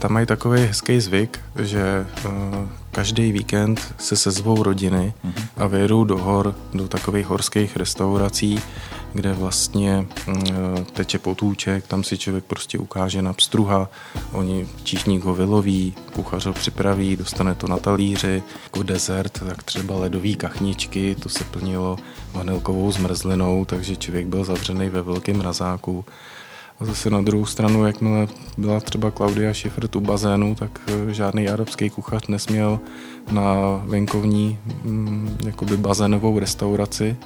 tam mají takový hezký zvyk, že uh, každý víkend se sezvou rodiny mm-hmm. a vyjedou do hor, do takových horských restaurací, kde vlastně uh, teče potůček, tam si člověk prostě ukáže na pstruha, oni číšník ho vyloví, kuchař ho připraví, dostane to na talíři, jako dezert, tak třeba ledový kachničky, to se plnilo vanilkovou zmrzlinou, takže člověk byl zavřený ve velkém mrazáku. A zase na druhou stranu, jakmile byla třeba Klaudia Schiffer u bazénu, tak eh, žádný arabský kuchař nesměl na venkovní mm, jakoby bazénovou restauraci,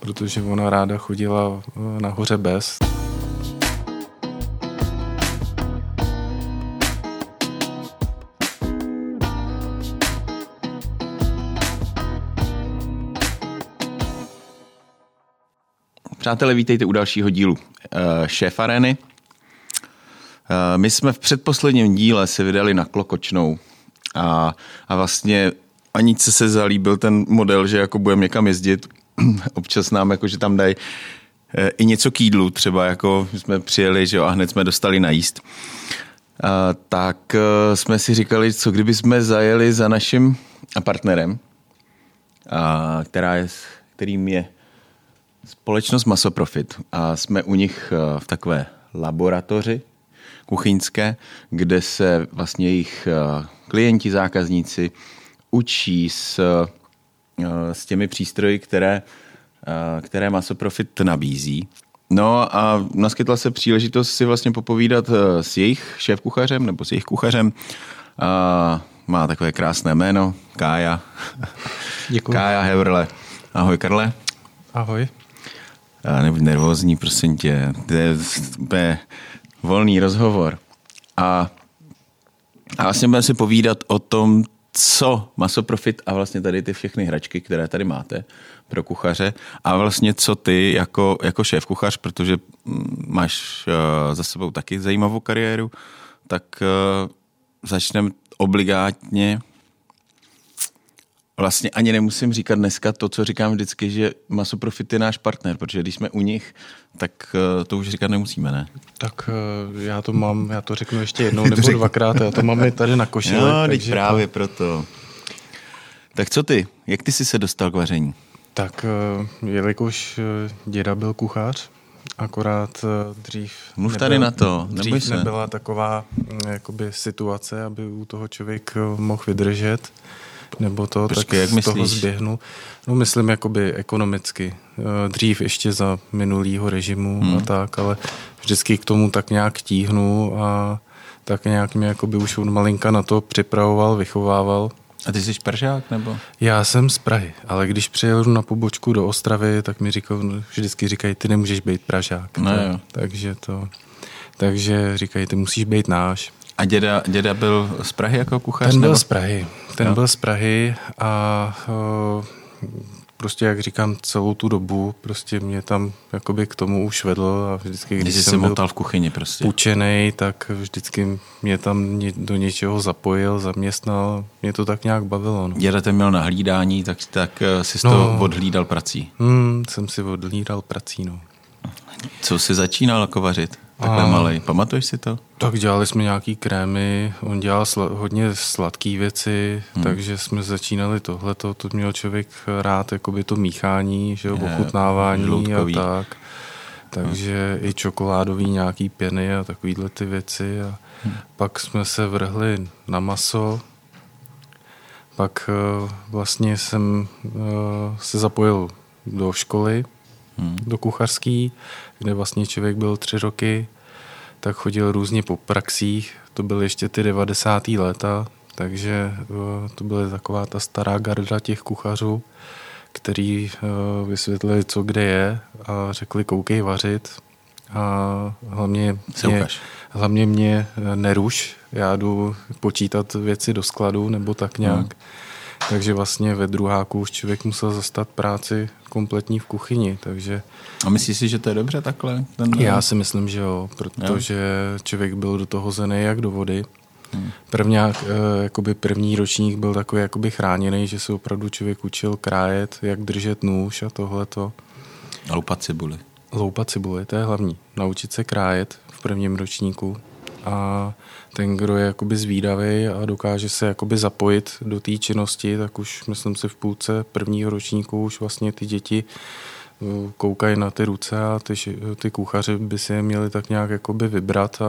protože ona ráda chodila eh, nahoře bez. Přátelé, vítejte u dalšího dílu uh, Šéf Areny. Uh, my jsme v předposledním díle se vydali na Klokočnou a, a vlastně ani se se zalíbil ten model, že jako budeme někam jezdit, občas nám jako, že tam dají uh, i něco k jídlu, třeba jako jsme přijeli že jo, a hned jsme dostali najíst. Uh, tak jsme si říkali, co kdyby jsme zajeli za naším partnerem, uh, která je, kterým je společnost Masoprofit a jsme u nich eh, v takové laboratoři kuchyňské, kde se vlastně jejich eh, klienti, zákazníci učí s, eh, s těmi přístroji, které, které Masoprofit nabízí. No a naskytla se příležitost si vlastně popovídat s jejich šéf-kuchařem nebo s jejich kuchařem. A má takové krásné jméno, Kája. Děkuji. Kája Heverle. Ahoj Karle. Ahoj nebuď nervózní, prosím tě. To je úplně volný rozhovor. A, a vlastně budeme si povídat o tom, co Masoprofit a vlastně tady ty všechny hračky, které tady máte pro kuchaře a vlastně co ty jako, jako šéf kuchař, protože mm, máš uh, za sebou taky zajímavou kariéru, tak uh, začneme obligátně Vlastně ani nemusím říkat dneska to, co říkám vždycky, že Masoprofit je náš partner, protože když jsme u nich, tak eh, to už říkat nemusíme, ne? Tak eh, já to mám, já to řeknu ještě jednou nebo dvakrát, já to mám i tady na košile. No, teď právě to... proto. Tak co ty? Jak ty jsi se dostal k vaření? Tak eh, jelikož děda byl kuchař, akorát dřív... Mluv tady na to, dřív se. nebyla taková mm, jakoby, situace, aby u toho člověk mohl vydržet nebo to, Počkej, tak jak z toho zběhnu. No myslím jakoby ekonomicky. Eh, dřív ještě za minulýho režimu hmm. a tak, ale vždycky k tomu tak nějak tíhnu a tak nějak mě jakoby už od malinka na to připravoval, vychovával. A ty jsi Pražák nebo? Já jsem z Prahy, ale když přijel na pobočku do Ostravy, tak mi říkal, vždycky říkají, ty nemůžeš být Pražák. No, tak, jo. Takže to, takže říkají, ty musíš být náš. A děda, děda byl z Prahy jako kuchař? Ten byl nebo? z Prahy. Ten no. byl z Prahy a o, prostě, jak říkám, celou tu dobu prostě mě tam jakoby k tomu už vedl a vždycky, když, když jsem byl motal v kuchyni prostě. Učenej, tak vždycky mě tam do něčeho zapojil, zaměstnal, mě to tak nějak bavilo. No. Děda ten měl na hlídání, tak, tak eh, jsi no, to odhlídal prací. Hmm, jsem si odhlídal prací, no. Co jsi začínal jako vařit? Takhle a... malej. Pamatuješ si to? Tak dělali jsme nějaký krémy, on dělal sl- hodně sladké věci, hmm. takže jsme začínali tohleto, to měl člověk rád, jakoby to míchání, že jo, ochutnávání žloutkový. a tak. Takže hmm. i čokoládový nějaký pěny a takovýhle ty věci. A hmm. Pak jsme se vrhli na maso, pak uh, vlastně jsem uh, se zapojil do školy, hmm. do kuchařský, kde vlastně člověk byl tři roky, tak chodil různě po praxích, to byly ještě ty 90. léta, takže eh, to byly taková ta stará garda těch kuchařů, který eh, vysvětlili, co kde je a řekli, koukej vařit a hlavně mě, hlavně mě neruš, já jdu počítat věci do skladu nebo tak nějak. Hmm. Takže vlastně ve druháku už člověk musel zastat práci kompletní v kuchyni, takže... A myslíš si, že to je dobře takhle? Ten... Já si myslím, že jo, protože jo. člověk byl do toho zený jak do vody. Hmm. První, eh, jakoby první ročník byl takový jakoby chráněný, že se opravdu člověk učil krájet, jak držet nůž a tohleto. A loupat cibuli. Loupat cibuli, to je hlavní. Naučit se krájet v prvním ročníku. a ten, kdo je jakoby zvídavý a dokáže se jakoby zapojit do té činnosti, tak už myslím si v půlce prvního ročníku už vlastně ty děti uh, koukají na ty ruce a ty, ty kuchaři by si je měli tak nějak jakoby vybrat a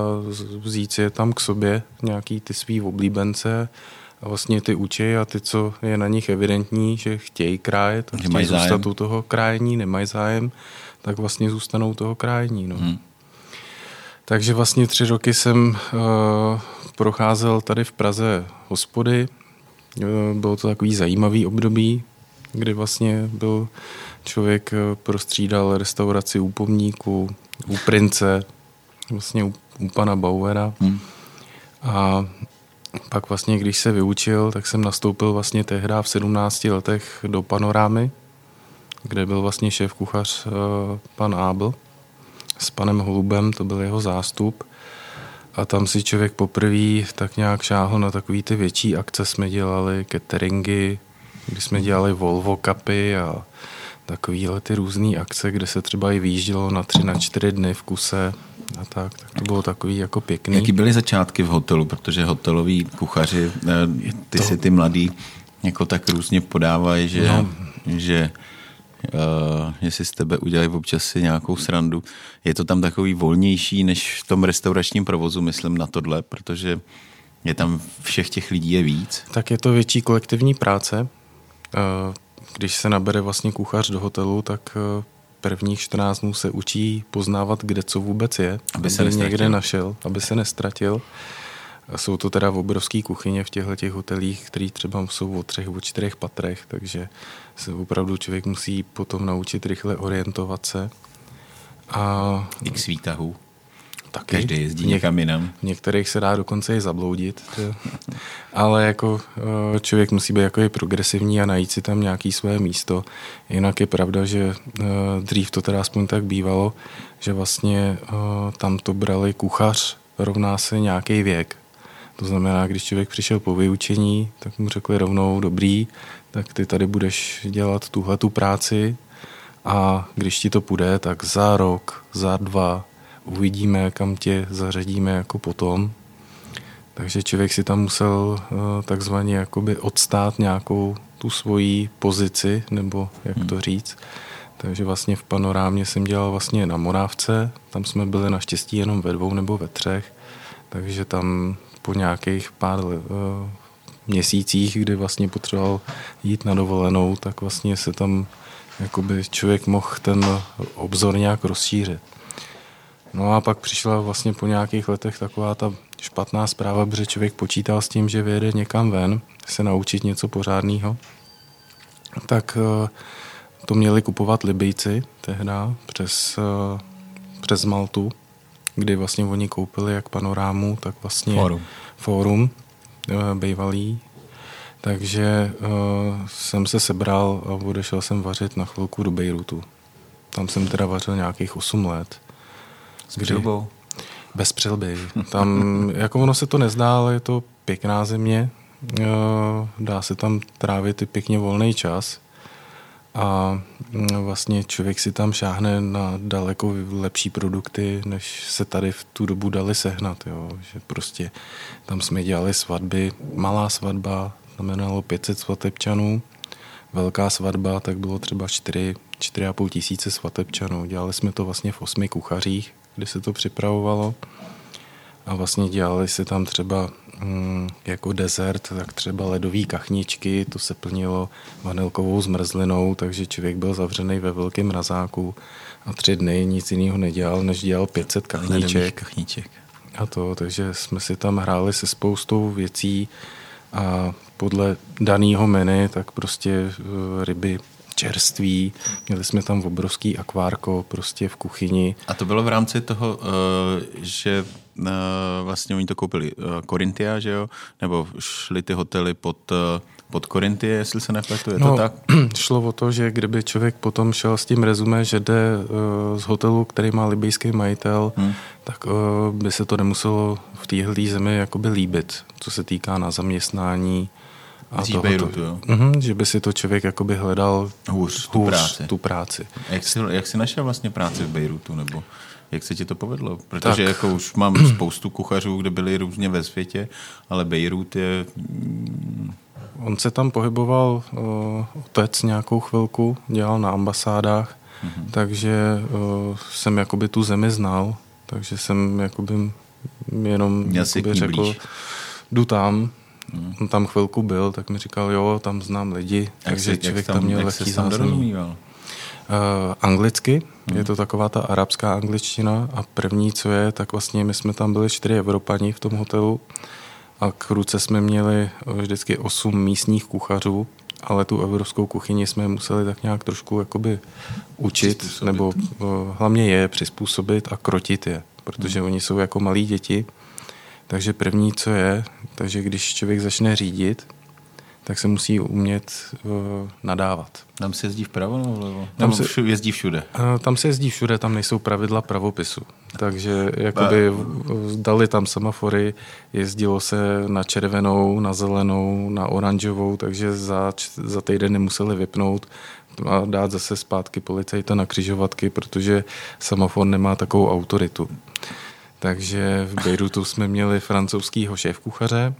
vzít si je tam k sobě, nějaký ty svý oblíbence a vlastně ty učí a ty, co je na nich evidentní, že chtějí krájet, chtějí zůstat u toho krájení, nemají zájem, tak vlastně zůstanou toho krájení. No. Hmm. Takže vlastně tři roky jsem uh, procházel tady v Praze hospody. Uh, bylo to takový zajímavý období, kdy vlastně byl člověk uh, prostřídal restauraci u Pomníku, u Prince, vlastně u, u pana Bauera. Hmm. A pak vlastně, když se vyučil, tak jsem nastoupil vlastně tehdy v 17 letech do Panorámy, kde byl vlastně šéf kuchař pan Ábl s panem Holubem, to byl jeho zástup. A tam si člověk poprvé tak nějak šáhl na takový ty větší akce jsme dělali, cateringy, kdy jsme dělali Volvo kapy a takovýhle ty různé akce, kde se třeba i výjíždělo na tři, na čtyři dny v kuse a tak, tak to bylo takový jako pěkný. Jaký byly začátky v hotelu, protože hoteloví kuchaři, eh, ty to... si ty mladý jako tak různě podávají, že, no. že uh, že si z tebe udělají občas si nějakou srandu. Je to tam takový volnější než v tom restauračním provozu, myslím na tohle, protože je tam všech těch lidí je víc. Tak je to větší kolektivní práce. Uh, když se nabere vlastně kuchař do hotelu, tak uh, prvních 14 dnů se učí poznávat, kde co vůbec je, aby, aby se někde našel, aby se nestratil. Jsou to teda obrovské kuchyně v těchto těch hotelích, které třeba jsou o třech, o čtyřech patrech, takže se opravdu člověk musí potom naučit rychle orientovat se. A X výtahů. Taky. Každý jezdí někam jinam. V některých se dá dokonce i zabloudit. Ale jako eh, člověk musí být jako i progresivní a najít si tam nějaký své místo. Jinak je pravda, že eh, dřív to teda aspoň tak bývalo, že vlastně eh, tam to brali kuchař rovná se nějaký věk. To znamená, když člověk přišel po vyučení, tak mu řekli rovnou, dobrý, tak ty tady budeš dělat tuhle tu práci a když ti to půjde, tak za rok, za dva uvidíme, kam tě zařadíme jako potom. Takže člověk si tam musel uh, takzvaně jakoby odstát nějakou tu svoji pozici, nebo jak hmm. to říct. Takže vlastně v panorámě jsem dělal vlastně na Morávce, tam jsme byli naštěstí jenom ve dvou nebo ve třech, takže tam po nějakých pár uh, měsících, kdy vlastně potřeboval jít na dovolenou, tak vlastně se tam jakoby člověk mohl ten obzor nějak rozšířit. No a pak přišla vlastně po nějakých letech taková ta špatná zpráva, protože člověk počítal s tím, že vyjede někam ven, se naučit něco pořádného. Tak uh, to měli kupovat Libijci tehda přes, uh, přes Maltu, kdy vlastně oni koupili jak panorámu, tak vlastně fórum, fórum uh, bývalý. Takže uh, jsem se sebral a odešel jsem vařit na chvilku do Bejrutu. Tam jsem teda vařil nějakých 8 let. S přilbou? Bez přilby. Tam, jako ono se to nezdá, ale je to pěkná země. Uh, dá se tam trávit i pěkně volný čas a mm, vlastně člověk si tam šáhne na daleko lepší produkty, než se tady v tu dobu dali sehnat. Jo. Že prostě tam jsme dělali svatby, malá svatba, znamenalo 500 svatebčanů, velká svatba, tak bylo třeba 4, 4,5 tisíce svatebčanů. Dělali jsme to vlastně v osmi kuchařích, kde se to připravovalo a vlastně dělali se tam třeba jako dezert, tak třeba ledové kachničky, to se plnilo vanilkovou zmrzlinou, takže člověk byl zavřený ve velkém mrazáku a tři dny nic jiného nedělal, než dělal 500 kachniček. kachniček. A to, takže jsme si tam hráli se spoustou věcí a podle daného menu, tak prostě eh, ryby čerství, měli jsme tam obrovský akvárko prostě v kuchyni. A to bylo v rámci toho, eh, že eh, vlastně oni to koupili Korintia, že jo? Nebo šli ty hotely pod, pod Korintie, jestli se nepletu, je no, to tak? Šlo o to, že kdyby člověk potom šel s tím rezumé, že jde z hotelu, který má libijský majitel, hmm. tak by se to nemuselo v téhle zemi jakoby líbit, co se týká na zaměstnání, a Bejrutu, jo? Uh-huh, že by si to člověk jakoby hledal hůř, tu hůř práci. Tu práci. Jak jsi, jak jsi našel vlastně práci v Bejrutu? Nebo? Jak se ti to povedlo? Protože tak. jako už mám spoustu kuchařů, kde byli různě ve světě, ale Beirut je... Mm, On se tam pohyboval uh, otec nějakou chvilku, dělal na ambasádách, mm-hmm. takže uh, jsem jakoby tu zemi znal, takže jsem jakoby jenom jakoby řekl, blíž. jdu tam, mm. on tam chvilku byl, tak mi říkal, jo, tam znám lidi, jak takže jsi, člověk tam, tam měl lehký zázemí. Uh, anglicky, hmm. je to taková ta arabská angličtina a první, co je, tak vlastně my jsme tam byli čtyři Evropani v tom hotelu a k ruce jsme měli vždycky osm místních kuchařů, ale tu evropskou kuchyni jsme museli tak nějak trošku jakoby učit, nebo uh, hlavně je přizpůsobit a krotit je, protože hmm. oni jsou jako malí děti, takže první, co je, takže když člověk začne řídit, tak se musí umět uh, nadávat. Tam se jezdí vpravo nebo vlevo? Tam, tam se jezdí všude. Uh, tam se jezdí všude, tam nejsou pravidla pravopisu. Takže jakoby dali tam semafory, jezdilo se na červenou, na zelenou, na oranžovou, takže za, za týden nemuseli vypnout a dát zase zpátky policajta na křižovatky, protože semafor nemá takovou autoritu. Takže v Bejrutu jsme měli francouzskýho šéf-kuchaře,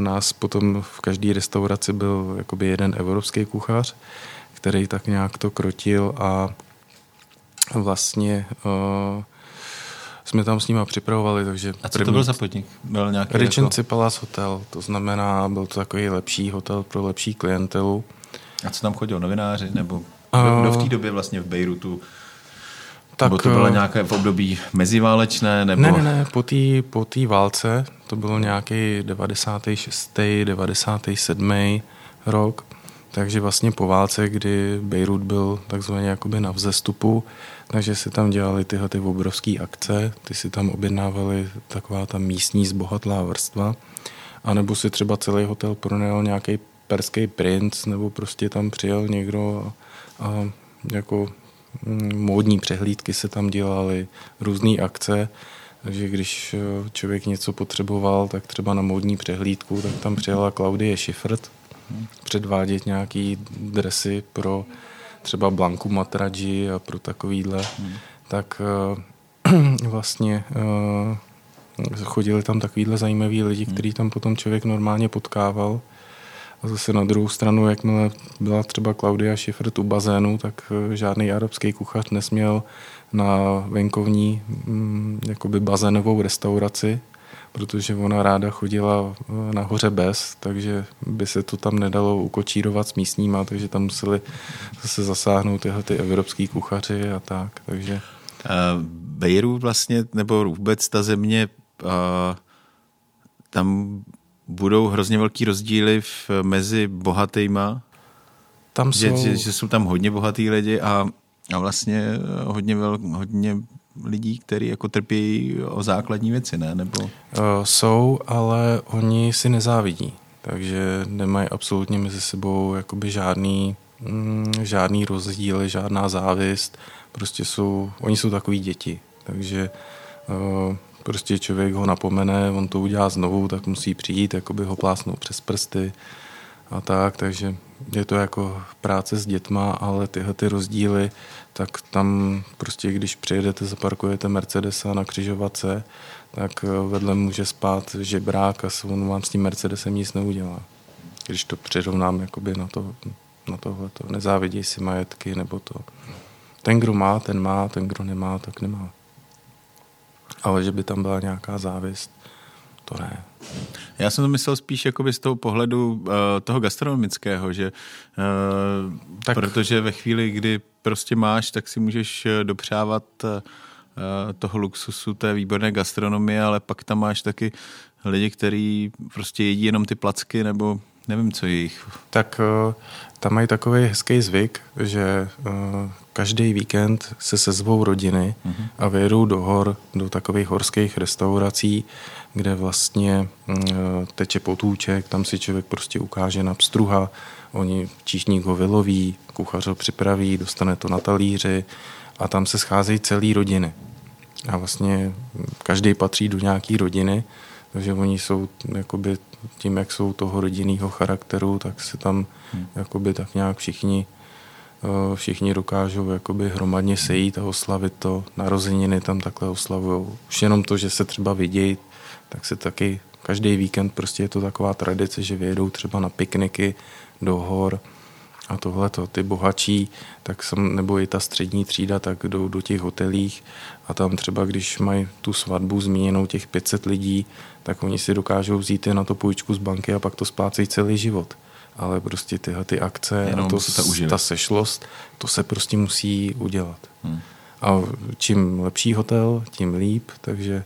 nás potom v každé restauraci byl jakoby jeden evropský kuchař, který tak nějak to krotil a vlastně uh, jsme tam s nima připravovali, takže... A co první... to byl za podnik? Byl nějaký Regency jako... Palace Hotel, to znamená, byl to takový lepší hotel pro lepší klientelu. A co tam chodil, novináři? Nebo kdo, kdo v té době vlastně v Bejrutu tak, nebo to bylo eh, nějaké v období meziválečné? Nebo... Ne, ne, ne, po té po tý válce, to bylo nějaký 96. 97. rok, takže vlastně po válce, kdy Beirut byl takzvaně jakoby na vzestupu, takže si tam dělali tyhle ty obrovské akce, ty si tam objednávali taková ta místní zbohatlá vrstva, anebo si třeba celý hotel pronajal nějaký perský princ, nebo prostě tam přijel někdo a, a jako módní přehlídky se tam dělaly, různé akce, takže když eh, člověk něco potřeboval, tak třeba na módní přehlídku, tak tam přijela Klaudie Schiffert předvádět nějaký dresy pro třeba Blanku Matradži a pro takovýhle, hmm. tak uh, vlastně uh, chodili tam takovýhle zajímaví lidi, který tam potom člověk normálně potkával a zase na druhou stranu, jakmile byla třeba Klaudia Schiffer u bazénu, tak eh, žádný arabský kuchař nesměl na venkovní mm, jakoby bazénovou restauraci, protože ona ráda chodila eh, nahoře bez, takže by se to tam nedalo ukočírovat s místníma, takže tam museli zase zasáhnout tyhle ty evropský kuchaři a tak. Takže... Beirut vlastně, nebo vůbec ta země, tam budou hrozně velký rozdíly v, mezi bohatýma, tam že, jsou... Že, že jsou tam hodně bohatý lidi a, a vlastně hodně, vel, hodně lidí, kteří jako trpí o základní věci, ne? Nebo... Uh, jsou, ale oni si nezávidí, takže nemají absolutně mezi sebou jakoby žádný, mm, žádný rozdíly, žádná závist, prostě jsou, oni jsou takový děti, takže uh, prostě člověk ho napomene, on to udělá znovu, tak musí přijít, jakoby ho plásnout přes prsty a tak, takže je to jako práce s dětma, ale tyhle ty rozdíly, tak tam prostě, když přijedete, zaparkujete Mercedesa na křižovatce, tak vedle může spát žebrák a on vám s tím Mercedesem nic neudělá. Když to přirovnám jakoby na, to, na tohleto. Nezáviděj si majetky nebo to. Ten, kdo má, ten má, ten, kdo nemá, tak nemá ale že by tam byla nějaká závist, to ne. Já jsem to myslel spíš jakoby z toho pohledu uh, toho gastronomického, že uh, tak. protože ve chvíli, kdy prostě máš, tak si můžeš eh, dopřávat uh, toho luxusu té výborné gastronomie, ale pak tam máš taky lidi, kteří prostě jedí jenom ty placky nebo nevím, co je jich. Tak uh, tam mají takový hezký zvyk, že uh, každý víkend se sezvou rodiny uh-huh. a vyjedou do hor, do takových horských restaurací, kde vlastně uh, teče potůček, tam si člověk prostě ukáže na pstruha, oni číšník ho vyloví, kuchař ho připraví, dostane to na talíři a tam se scházejí celý rodiny. A vlastně každý patří do nějaké rodiny, takže oni jsou jakoby tím, jak jsou toho rodinného charakteru, tak se tam hmm. jakoby tak nějak všichni všichni dokážou jakoby hromadně sejít a oslavit to. Narozeniny tam takhle oslavují. Už jenom to, že se třeba vidějí, tak se taky každý víkend prostě je to taková tradice, že vyjedou třeba na pikniky do hor a tohle to. Ty bohatší, tak jsem, nebo i ta střední třída, tak jdou do těch hotelích a tam třeba, když mají tu svatbu zmíněnou těch 500 lidí, tak oni si dokážou vzít je na to půjčku z banky a pak to splácejí celý život. Ale prostě tyhle ty akce Jenom a to, ta, ta sešlost, to se prostě musí udělat. Hmm. A čím lepší hotel, tím líp, takže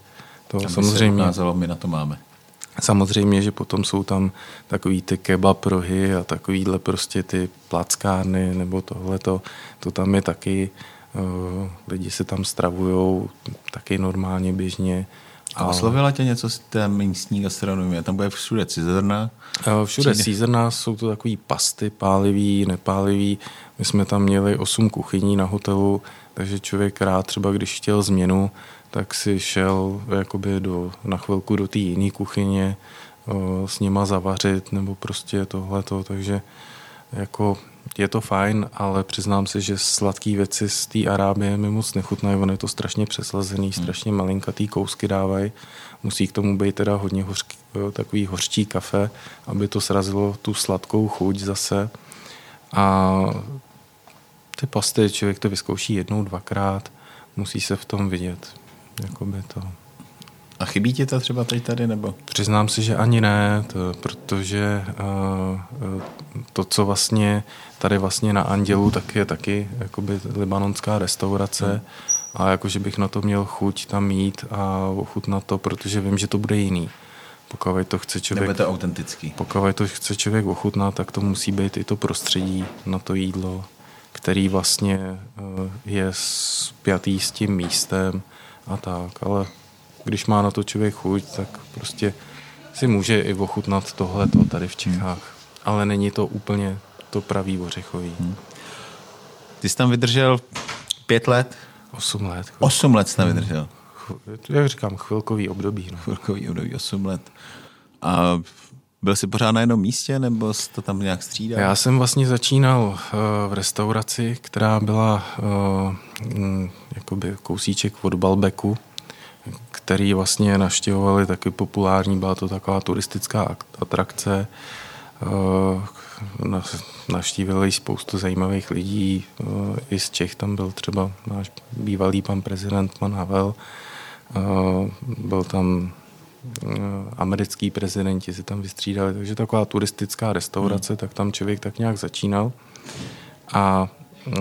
to Aby samozřejmě... Se my na to máme. Samozřejmě, že potom jsou tam takový ty kebab rohy a takovýhle prostě ty plackárny nebo tohle, to, tam je taky, uh, lidi se tam stravujou taky normálně, běžně. A oslovila tě něco z té místní gastronomie? Tam bude všude cizrna? Uh, všude cizrna, jsou to takový pasty, pálivý, nepálivý. My jsme tam měli osm kuchyní na hotelu, takže člověk rád třeba, když chtěl změnu, tak si šel jakoby do, na chvilku do té jiné kuchyně o, s nima zavařit nebo prostě tohleto, takže jako je to fajn, ale přiznám se, že sladké věci z té Arábie mi moc nechutnají, ono je to strašně přeslazený, hmm. strašně malinkatý kousky dávají, musí k tomu být teda hodně hořký, takový hořčí kafe, aby to srazilo tu sladkou chuť zase. A ty pasty člověk to vyzkouší jednou, dvakrát, musí se v tom vidět jakoby to. A chybí ti to třeba teď tady, nebo? Přiznám si, že ani ne, to, protože uh, to, co vlastně tady vlastně na Andělu, tak je taky jakoby libanonská restaurace hmm. a jakože bych na to měl chuť tam mít a ochutnat to, protože vím, že to bude jiný. Pokud to chce člověk... Nebo to autentický. Pokud to chce člověk ochutnat, tak to musí být i to prostředí na to jídlo, který vlastně uh, je spjatý s tím místem, a tak, ale když má na to člověk chuť, tak prostě si může i ochutnat tohle tady v Čechách. Hmm. Ale není to úplně to pravý ořechový. Hmm. Ty jsi tam vydržel pět let? Osm let. Osm let jsi tam hmm. vydržel. Jak říkám, chvilkový období. No. Chvilkový období, osm let. A byl jsi pořád na jednom místě, nebo jsi to tam nějak střídal? Já jsem vlastně začínal uh, v restauraci, která byla uh, jakoby kousíček od Balbeku, který vlastně naštěvovali taky populární, byla to taková turistická atrakce. Uh, navštívili spoustu zajímavých lidí, i z Čech tam byl třeba náš bývalý pan prezident, pan Havel, byl tam Eh, americký prezidenti se tam vystřídali, takže taková turistická restaurace, hmm. tak tam člověk tak nějak začínal. A eh,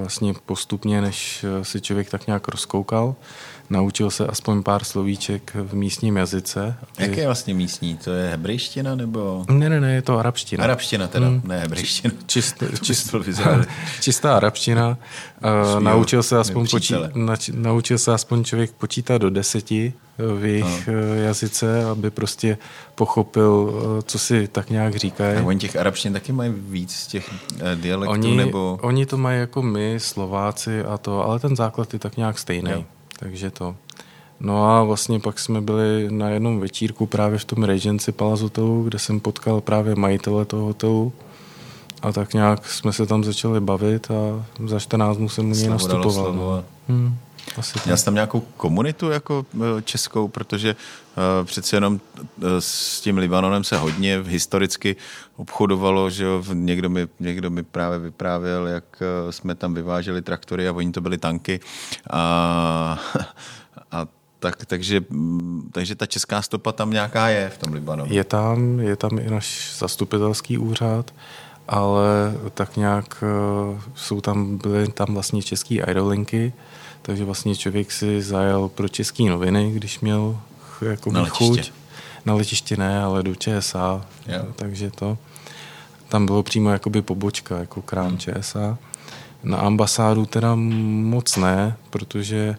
vlastně postupně, než se člověk tak nějak rozkoukal, naučil se aspoň pár slovíček v místním jazyce. Jak je vlastně místní? To je hebrejština nebo? Ne, ne, ne, je to arabština. Arabština teda, hmm. ne hebrejština. Čist, čist, čistá arabština. Uh, naučil, se aspoň počí, na, naučil se aspoň člověk počítat do deseti v jejich no. jazyce, aby prostě pochopil, co si tak nějak říkají. A oni těch arabštin taky mají víc z těch dialektů? Oni, nebo... oni to mají jako my, Slováci a to, ale ten základ je tak nějak stejný. Jo. Takže to. No a vlastně pak jsme byli na jednom večírku právě v tom Regency Palace hotelu, kde jsem potkal právě majitele toho hotelu a tak nějak jsme se tam začali bavit a za 14 dnů jsem u něj nastupoval. No. Hmm, asi Měl jsi tam nějakou komunitu jako e, českou, protože uh, přeci jenom uh, s tím Libanonem se hodně historicky obchodovalo, že jo, někdo mi, někdo mi právě vyprávěl, jak jsme tam vyváželi traktory a oni to byly tanky. A, a tak, takže, takže ta česká stopa tam nějaká je v tom Libanonu. Je tam, je tam i náš zastupitelský úřad ale tak nějak jsou tam, byly tam vlastně české aerolinky, takže vlastně člověk si zajel pro české noviny, když měl jako na chuť. Na letiště ne, ale do ČSA, jo. takže to. Tam bylo přímo jakoby pobočka, jako krám hmm. ČSA. Na ambasádu teda moc ne, protože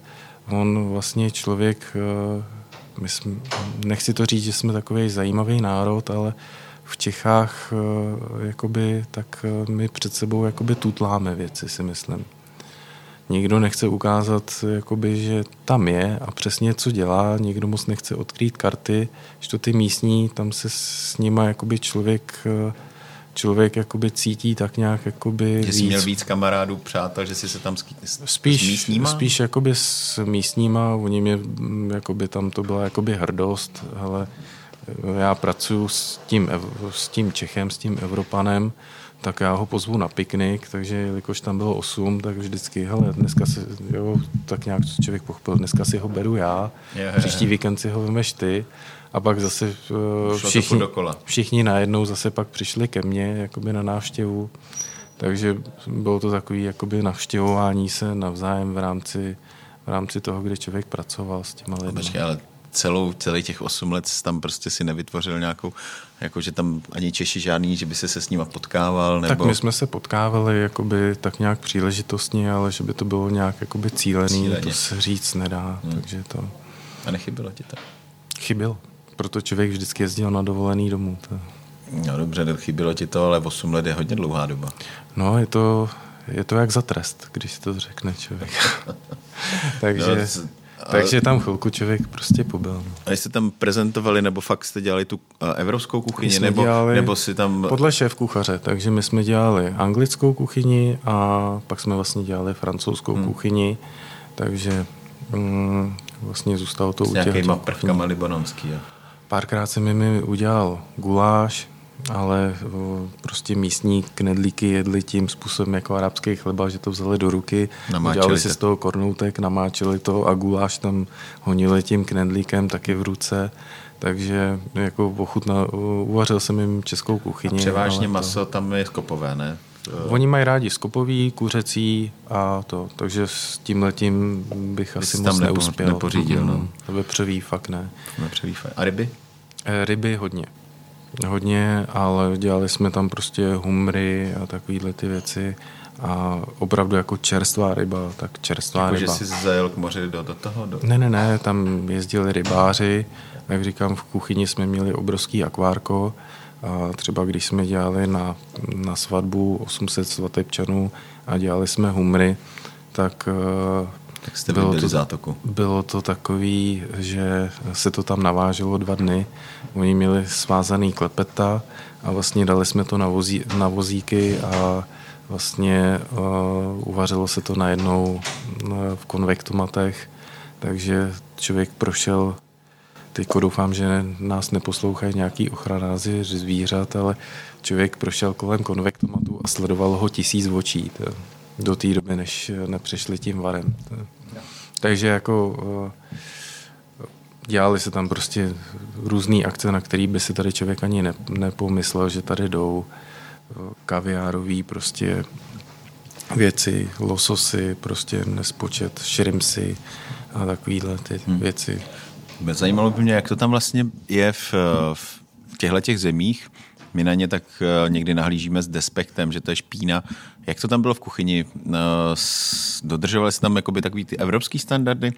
on vlastně člověk, eh, my jsme, nechci to říct, že jsme takový zajímavý národ, ale v Čechách eh, jakoby, tak eh, my před sebou jakoby tutláme věci, si myslím. Nikdo nechce ukázat, jakoby, že tam je a přesně co dělá, někdo moc nechce odkrýt karty, že to ty místní, tam se s nima jakoby člověk eh, člověk jakoby cítí tak nějak jakoby Že jsi víc. měl víc kamarádů, přátel, že jsi se tam spíš, s místníma? Spíš jakoby s místníma, oni mě, mm, jakoby tam to byla jakoby hrdost, ale já pracuji s tím, s tím Čechem, s tím Evropanem, tak já ho pozvu na piknik, takže jelikož tam bylo 8, tak vždycky, hele, dneska si, jo, tak nějak člověk pochopil, dneska si ho beru já, je, příští víkend si ho vemeš ty a pak zase uh, všichni, všichni najednou zase pak přišli ke mně jakoby na návštěvu, takže bylo to takový jakoby navštěvování se navzájem v rámci, v rámci toho, kde člověk pracoval s těma lidmi. Počkej, ale celou, celý těch 8 let tam prostě si nevytvořil nějakou, jako že tam ani Češi žádný, že by se se s nima potkával? Nebo... Tak my jsme se potkávali jakoby tak nějak příležitostně, ale že by to bylo nějak jakoby cílený, Cíleně. to se říct nedá. Hmm. Takže to... A nechybilo ti to? Chybilo, proto člověk vždycky jezdil na dovolený domů. To... No dobře, chybilo ti to, ale 8 let je hodně dlouhá doba. No, je to, je to jak za trest, když si to řekne člověk. Takže... No, takže tam chvilku člověk prostě pobyl. No. A jste tam prezentovali, nebo fakt jste dělali tu uh, evropskou kuchyni, nebo, dělali, nebo si tam... Podle šéf kuchaře, takže my jsme dělali anglickou kuchyni a pak jsme vlastně dělali francouzskou hmm. kuchyni, takže mm, vlastně zůstalo to S u těch nějakýma prvkama libanonský, jo? Párkrát jsem mi udělal guláš, ale prostě místní knedlíky jedli tím způsobem jako arabský chleba, že to vzali do ruky, udělali si z toho kornoutek, namáčeli to a guláš tam honili tím knedlíkem taky v ruce, takže jako ochutna, uvařil jsem jim českou kuchyni. A převážně maso to... tam je skopové, ne? Oni mají rádi skopový, kuřecí a to, takže s tím letím bych Vy asi moc neuspěl. Nepořídil, no. Mm, vepřový fakt ne. Vepřový fakt. A ryby? Eh, ryby hodně hodně, ale dělali jsme tam prostě humry a takovéhle ty věci a opravdu jako čerstvá ryba, tak čerstvá jako, ryba. že jsi zajel k moři do, do toho? Do... Ne, ne, ne, tam jezdili rybáři, jak říkám, v kuchyni jsme měli obrovský akvárko a třeba když jsme dělali na, na svatbu 800 svatebčanů a dělali jsme humry, tak eh, tak jste bylo to, zátoku. Bylo to takový, že se to tam naváželo dva dny. Oni měli svázaný klepeta a vlastně dali jsme to na, vozí, na vozíky a vlastně uh, uvařilo se to najednou uh, v konvektomatech, takže člověk prošel Teď doufám, že nás neposlouchají nějaký ochranáři zvířat, ale člověk prošel kolem konvektomatu a sledoval ho tisíc očí. To, do té doby, než nepřešli tím varem. Takže jako eh, dělali se tam prostě různé akce, na který by si tady člověk ani ne, nepomyslel, že tady jdou eh, kaviárový prostě věci, lososy, prostě nespočet, šrimsy a takovýhle ty hmm. věci. Zajímalo by mě, jak to tam vlastně je v, v těchto těch zemích. My na ně tak eh, někdy nahlížíme s despektem, že to je špína jak to tam bylo v kuchyni? No, dodržovali se tam jakoby takový ty evropský standardy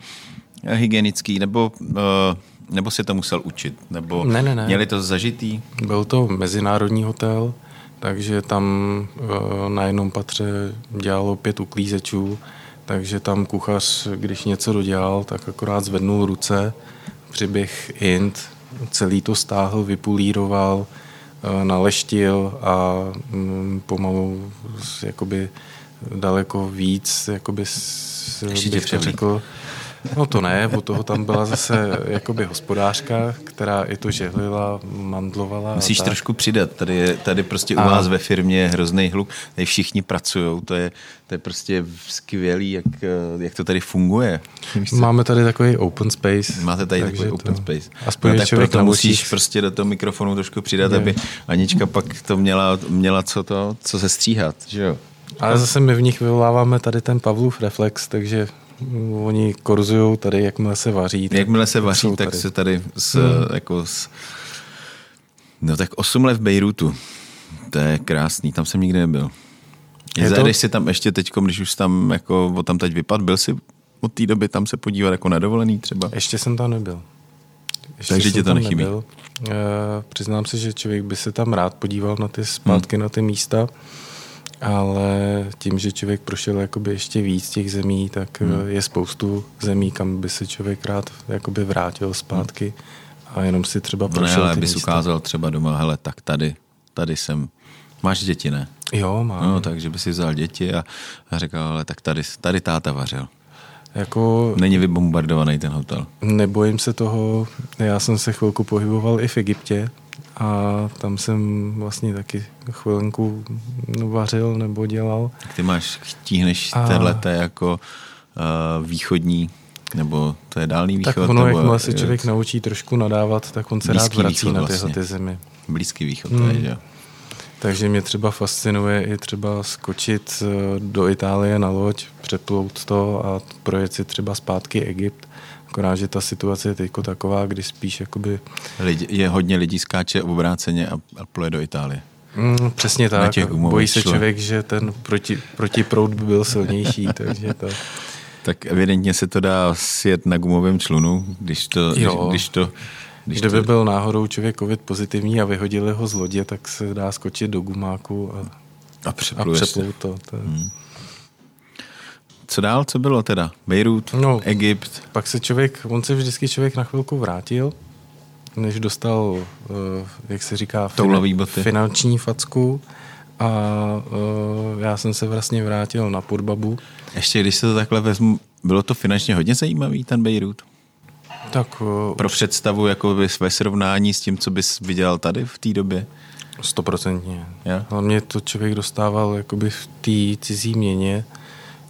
eh, hygienický, nebo, eh, nebo si to musel učit? Nebo ne, ne, ne. měli to zažitý? Byl to mezinárodní hotel, takže tam eh, na jednom patře dělalo pět uklízečů, takže tam kuchař, když něco dodělal, tak akorát zvednul ruce, přiběh int, celý to stáhl, vypulíroval, Eh, naleštil a mm, pomalu jakoby daleko víc, jakoby bych to řekl, No to ne, u toho tam byla zase jakoby hospodářka, která i to žehlila, mandlovala. Musíš trošku přidat, tady, je, tady prostě u a... vás ve firmě je hrozný hluk, tady všichni pracují, to je, to je prostě skvělý, jak, jak to tady funguje. Máme tady takový open space. Máte tady takový to... open space. Aspoň no, tak proto musíš prostě do toho mikrofonu trošku přidat, je. aby Anička pak to měla, měla co, to, co se stříhat, že jo? Ale zase my v nich vyvoláváme tady ten Pavlův reflex, takže Oni korzují tady, jakmile se vaří. Jakmile se vaří, tak tady. se tady s, hmm. jako s, No tak 8 let v Bejrutu. To je krásný, tam jsem nikdy nebyl. Je Zajedeš to... si tam ještě teď, když už tam jako o tam teď vypad, byl jsi od té doby tam se podívat jako na dovolený třeba? Ještě jsem tam nebyl. Ještě Takže ti to nechybí? Nebyl. E, přiznám se, že člověk by se tam rád podíval na ty zpátky, hmm. na ty místa ale tím, že člověk prošel jakoby ještě víc těch zemí, tak hmm. Eh, je spoustu zemí, kam by se člověk rád jakoby vrátil zpátky a jenom si třeba prošel no ne, ale bys ukázal třeba doma, hele, tak tady, tady jsem Máš děti, ne? Jo, mám. No, takže by si vzal děti a, a řekl, ale tak tady, tady táta vařil. Jako, Není vybombardovaný ten hotel. Nebojím se toho. Já jsem se chvilku pohyboval i v Egyptě a tam jsem vlastně taky chvilku vařil nebo dělal. Tak ty máš, tíhneš a... téhleté jako uh, východní nebo to je dálný východ? Tak ono, nebo, jakmile se člověk naučí trošku nadávat, tak on se rád vrací na tyhle vlastně. ty zemi. Blízký východ, hmm. to je, hmm. že takže mě třeba fascinuje i třeba skočit eh, do Itálie na loď, přeplout to a projet si třeba zpátky Egypt. Akorát, že ta situace je teď taková, kdy spíš jakoby... Lidi, je hodně lidí skáče obráceně a, a pluje do Itálie. Mm, přesně tak. Bojí se člověk, že ten proti, protiproud by byl silnější, takže to... Tak evidentně se to dá sjet na gumovém člunu, když to, když, když to když Kdyby to... byl náhodou člověk covid pozitivní a vyhodili ho z lodě, tak se dá skočit do gumáku a, a, a přeplout to. to je... hmm. Co dál, co bylo teda? Beirut, no, Egypt? Pak se člověk, on se vždycky člověk na chvilku vrátil, než dostal, eh, jak se říká, fina, finanční facku a uh, já jsem se vlastně vrátil na Podbabu. Ještě když se to takhle vezmu, bylo to finančně hodně zajímavý, ten Beirut? Tak, uh, Pro představu jako ve srovnání s tím, co bys viděl tady v té době? Stoprocentně. Hlavně to člověk dostával jakoby v té cizí měně.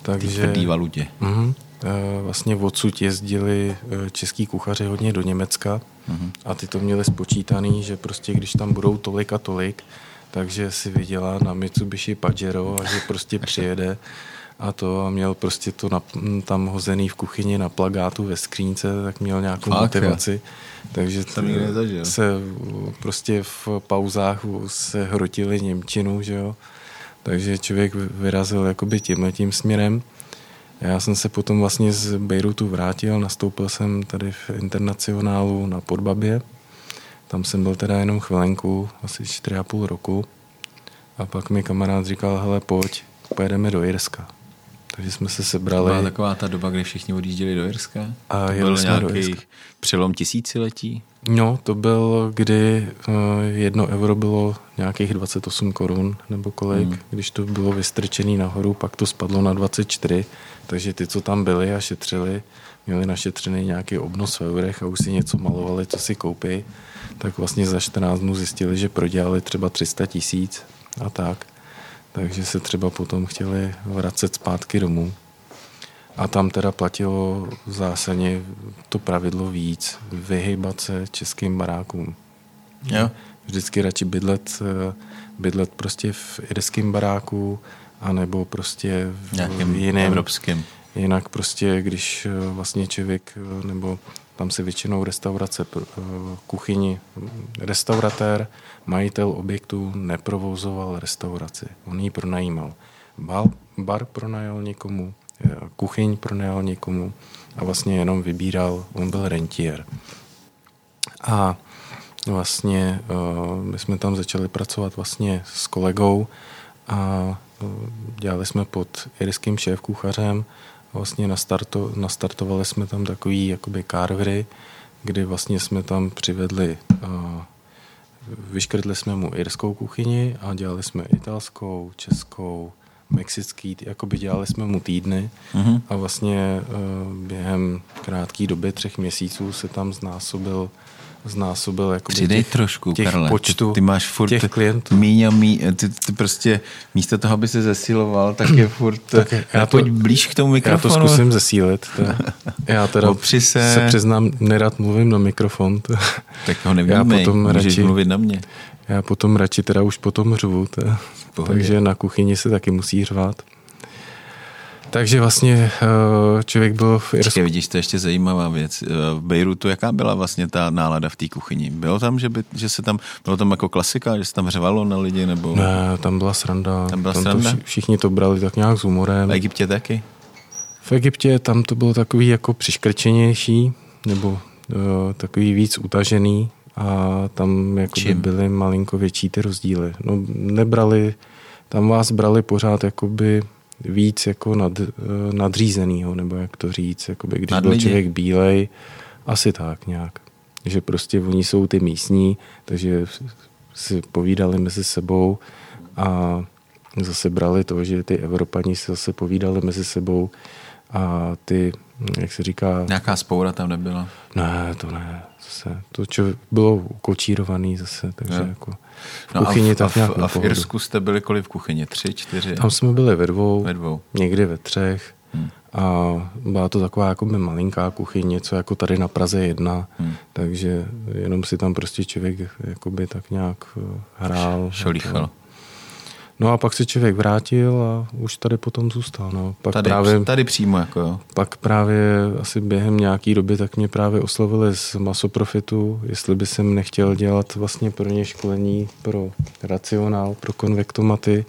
Takže, tvrdý valutě. Uh, vlastně odsud jezdili eh, český kuchaři hodně do Německa uh-huh. a ty to měli spočítaný, že prostě když tam budou tolik a tolik, takže si viděla na Mitsubishi Pajero a že prostě přijede a to a měl prostě to na, tam hozený v kuchyni na plagátu ve skřínce, tak měl nějakou Fakt, motivaci. Je. Takže se prostě v pauzách se hrotili Němčinu, že jo. Takže člověk vyrazil jakoby tímhle tím směrem. Já jsem se potom vlastně z Bejrutu vrátil, nastoupil jsem tady v internacionálu na Podbabě. Tam jsem byl teda jenom chvilenku, asi 4,5 roku. A pak mi kamarád říkal, hele pojď, pojedeme do Jirska. Takže jsme se sebrali. Byla taková ta doba, kdy všichni odjížděli do Jirska? A to byl nějaký přelom tisíciletí? No, to byl, kdy uh, jedno euro bylo nějakých 28 korun nebo kolik. Hmm. Když to bylo vystrčené nahoru, pak to spadlo na 24. Takže ty, co tam byli a šetřili, měli našetřený nějaký obnos v eurech a už si něco malovali, co si koupí, tak vlastně za 14 dnů zjistili, že prodělali třeba 300 tisíc a tak takže se třeba potom chtěli vracet zpátky domů. A tam teda platilo zásadně to pravidlo víc, vyhybat se českým barákům. Jo. Vždycky radši bydlet, eh, bydlet prostě v irském baráku, anebo prostě v Nějakým jiném. Evropským. Jinak prostě, když eh, vlastně člověk, eh, nebo tam se většinou restaurace, kuchyni, restauratér, majitel objektu neprovozoval restauraci. On ji pronajímal. Bar, bar pronajal někomu, kuchyň pronajal někomu a vlastně jenom vybíral, on byl rentier. A vlastně my jsme tam začali pracovat vlastně s kolegou a dělali jsme pod irským šéf kuchařem vlastně nastarto, nastartovali jsme tam takový jakoby carvery, kdy vlastně jsme tam přivedli, uh, vyškrtli jsme mu irskou kuchyni a dělali jsme italskou, českou, mexický, jakoby dělali jsme mu týdny uh-huh. a vlastně uh, během krátké doby, třech měsíců se tam znásobil znásobil jako Přidej těch, trošku, těch Karle. počtu ty, ty máš furt těch klientů. míň a míň, ty, ty prostě místo toho, aby se zesiloval, tak je furt, tak já to, pojď blíž k tomu mikrofonu. Já to zkusím zesílit. To, já teda se... se přiznám, nerad mluvím na mikrofon. To, tak ho nevnímej, já potom můžeš radši, mluvit na mě. Já potom radši teda už potom řvu, to, takže na kuchyni se taky musí řvát. Takže vlastně eh, člověk byl v Irsku. vidíš, to je ještě zajímavá věc. Eh, v Bejrutu, jaká byla vlastně ta nálada v té kuchyni? Bylo tam, že, by, že se tam, bylo tam jako klasika, že se tam řvalo na lidi? Nebo... Ne, tam byla sranda. Tam byla tam sranda? To všichni to brali tak nějak s humorem. V Egyptě taky? V Egyptě tam to bylo takový jako přiškrčenější, nebo uh, takový víc utažený a tam jako by byly malinko větší ty rozdíly. No nebrali, tam vás brali pořád jakoby víc jako nad, eh, nadřízenýho, nebo jak to říct, jakoby, když byl člověk bílej, asi tak nějak. Že prostě oni jsou ty místní, takže si povídali mezi sebou a zase brali to, že ty Evropani se zase povídali mezi sebou a ty, jak se říká... Nějaká spoura tam nebyla? Ne, to ne. Zase, to čo, bylo kočírovaný zase, takže no. jako v no kuchyni a v, tak nějak A v, a v Irsku jste byli kolik v kuchyni? Tři, čtyři? Tam jsme byli ve dvou, ve dvou. někdy ve třech. Hmm. A byla to taková jako by malinká kuchyň, něco jako tady na Praze jedna, hmm. takže jenom si tam prostě člověk jakoby tak nějak eh, hrál. Šolíchal. Jako, No a pak se člověk vrátil a už tady potom zůstal. No. Pak tady, právě, tady přímo jako jo. Pak právě asi během nějaký doby tak mě právě oslovili z Masoprofitu, jestli by jsem nechtěl dělat vlastně pro ně školení pro racionál, pro konvektomaty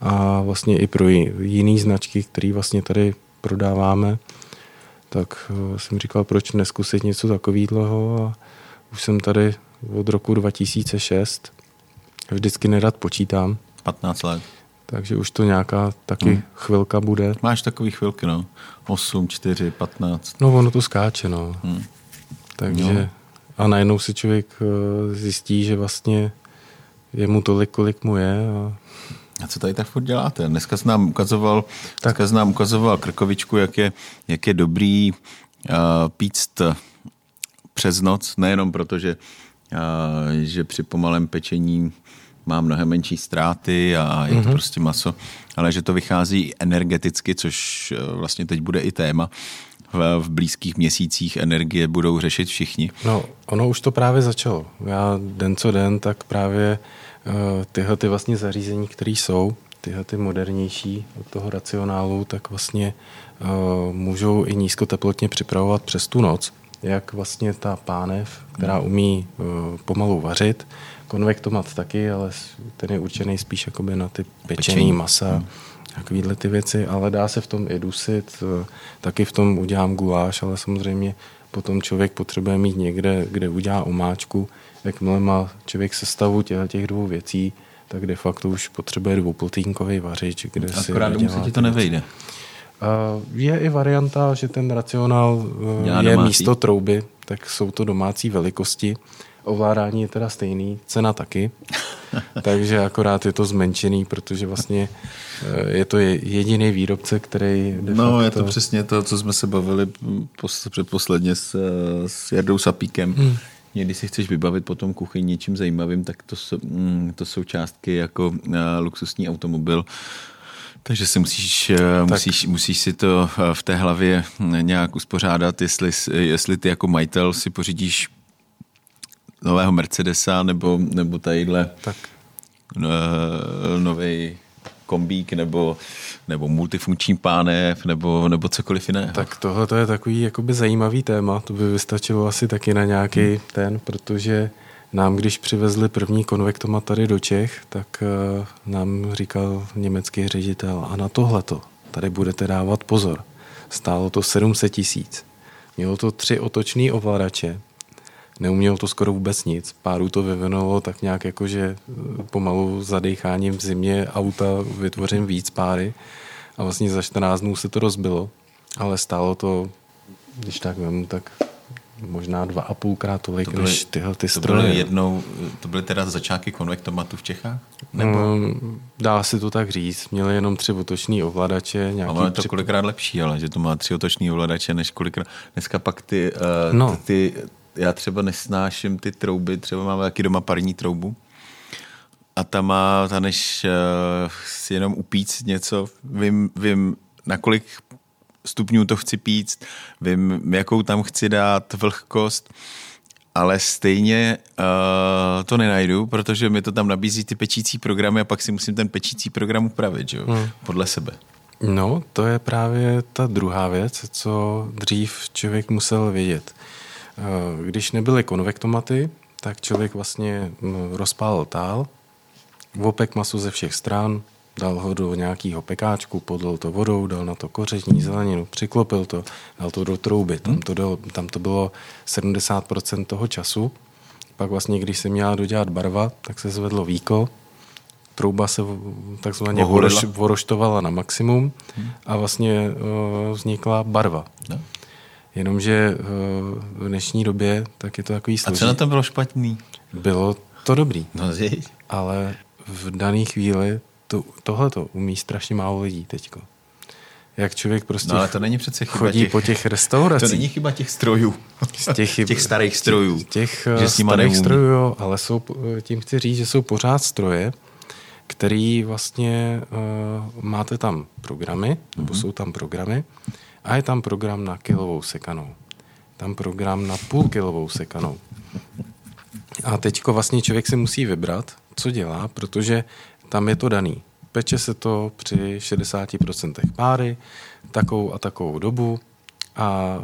a vlastně i pro jiný značky, které vlastně tady prodáváme. Tak eh, jsem říkal, proč neskusit něco takového a už jsem tady od roku 2006. Vždycky nerad počítám, 15 let. Takže už to nějaká taky hmm. chvilka bude. Máš takový chvilky, no. 8, 4, 15. No ono to skáče, no. Hmm. Takže no. a najednou si člověk eh, zjistí, že vlastně je mu tolik, kolik mu je. A, a co tady tak furt děláte? Dneska jsi nám ukazoval, tak. dneska jsi nám ukazoval Krkovičku, jak je, jak je dobrý uh, píct přes noc, nejenom proto, že, uh, že při pomalém pečení má mnohem menší ztráty a je to mm-hmm. prostě maso, ale že to vychází energeticky, což eh, vlastně teď bude i téma. V, v blízkých měsících energie budou řešit všichni. No, ono už to právě začalo. Já den co den, tak právě uh, tyhle ty vlastně zařízení, které jsou, tyhle ty modernější od toho racionálu, tak vlastně uh, můžou i nízkoteplotně připravovat přes tu noc, jak vlastně ta pánev, která hmm. umí uh, pomalu vařit, konvektomat taky, ale ten je určený spíš jakoby na ty pečený, masa, hmm. takovýhle ty věci, ale dá se v tom i dusit, eh, taky v tom udělám guláš, ale samozřejmě potom člověk potřebuje mít někde, kde udělá omáčku, jakmile má člověk sestavu těch, těch dvou věcí, tak de facto už potřebuje dvouplotínkový vařič, kde Akorát si Akorát se ti to nevejde. Je i varianta, že ten racionál eh, je domácí. místo trouby, tak jsou to domácí velikosti. Ovládání je teda stejný, cena taky, takže akorát je to zmenšený, protože vlastně eh, je to jediný výrobce, který... No, facto... je to přesně to, co jsme se bavili předposledně s, s Jardou Sapíkem. Hmm. Někdy si chceš vybavit potom kuchyň něčím zajímavým, tak to jsou, mm, to jsou částky jako uh, luxusní automobil, takže si musíš, eh, musíš, musíš si to v té hlavě nějak uspořádat, jestli, jestli ty jako majitel si pořídíš nového Mercedesa nebo, nebo tadyhle tak. nový kombík nebo, nebo multifunkční pánev nebo, nebo cokoliv jiného. Tak tohle to je takový jakoby zajímavý téma, to by vystačilo asi taky na nějaký hmm. ten, protože nám, když přivezli první konvektomat tady do Čech, tak uh, nám říkal německý ředitel, a na tohleto tady budete dávat pozor. Stálo to 700 tisíc. Mělo to tři otočný ovladače, neuměl to skoro vůbec nic. Páru to vyvinulo tak nějak jako, že eh, pomalu zadecháním v zimě auta vytvořím víc páry a vlastně za 14 dnů se to rozbilo, ale stálo to, když tak vemu, tak možná dva a půlkrát tolik to byly, než tyhle ty stroje. To byly, jednou, to byly teda začátky konvektomatu v Čechách? Nebo? Um, dá se to tak říct. Měli jenom tři otoční ovladače. Nějaký ale je to tři... kolikrát lepší, ale že to má tři otoční ovladače, než kolikrát. Dneska pak ty, uh, no. ty, já třeba nesnáším ty trouby, třeba mám taky doma parní troubu a ta má, ta než uh, si jenom upíct něco, vím, vím, na kolik stupňů to chci pít, vím, jakou tam chci dát vlhkost, ale stejně uh, to nenajdu, protože mi to tam nabízí ty pečící programy a pak si musím ten pečící program upravit, že? Hmm. podle sebe. No, to je právě ta druhá věc, co dřív člověk musel vědět. Eh, když nebyly konvektomaty, tak člověk vlastně mm, rozpálil tál, opek maso ze všech stran, dal ho do nějakého pekáčku, podlil to vodou, dal na to koření, zeleninu, přiklopil to, dal to do trouby. Tam to, do, tam to bylo 70% toho času. Pak vlastně, když se měla dodělat barva, tak se zvedlo víko, trouba se takzvaně voroš, voroštovala na maximum a vlastně uh, vznikla barva. No. Jenomže eh, v dnešní době tak je to takový složitý. A co na tom bylo špatný? Bylo to dobrý. No, ale v dané chvíli to, tohle to umí strašně málo lidí teďko. Jak člověk prostě no, ale to není přece chyba chodí těch, po těch restauracích. To není chyba těch strojů. Z těch, chyb, těch starých strojů. Těch, těch že starých strojů, jo, ale jsou, tím chci říct, že jsou pořád stroje, který vlastně uh, máte tam programy, mm-hmm. nebo jsou tam programy, a je tam program na kilovou sekanou. Tam program na půl kilovou sekanou. A teďko vlastně člověk si musí vybrat, co dělá, protože tam je to daný. Peče se to při 60% páry, takovou a takovou dobu a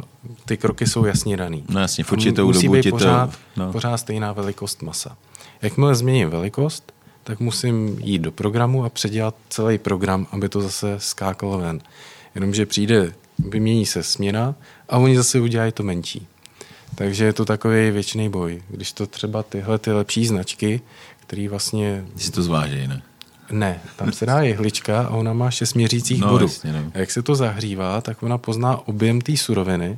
ty kroky jsou jasně daný. No jasně, v určitou musí dobu být pořád, to... No. pořád stejná velikost masa. Jakmile změním velikost, tak musím jít do programu a předělat celý program, aby to zase skákalo ven. Jenomže přijde, vymění se směna a oni zase udělají to menší. Takže je to takový věčný boj. Když to třeba tyhle ty lepší značky, který vlastně... Si to zváží, ne? Ne, tam se dá jehlička a ona má šest měřících no, bodů. Jasně, no. A jak se to zahřívá, tak ona pozná objem té suroviny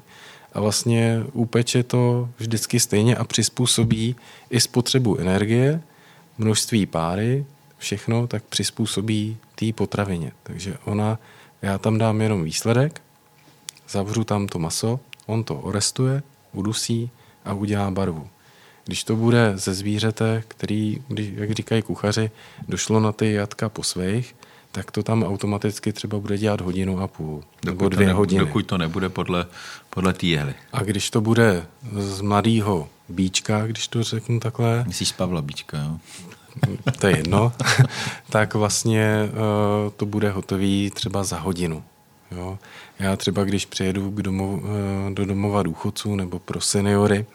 a vlastně upeče to vždycky stejně a přizpůsobí i spotřebu energie, množství páry, všechno, tak přizpůsobí té potravině. Takže ona, já tam dám jenom výsledek, zavřu tam to maso, on to orestuje, udusí a udělá barvu. Když to bude ze zvířete, který, když, jak říkají kuchaři, došlo na ty jatka po svých, tak to tam automaticky třeba bude dělat hodinu a půl, dokud nebo dvě to ne, hodiny. Dokud to nebude podle, podle té jehly. A když to bude z mladého bíčka, když to řeknu takhle... Myslíš Pavla Bíčka, jo? To je jedno. tak vlastně uh, to bude hotový třeba za hodinu. Jo? Já třeba, když přijedu k domov, uh, do domova důchodců nebo pro seniory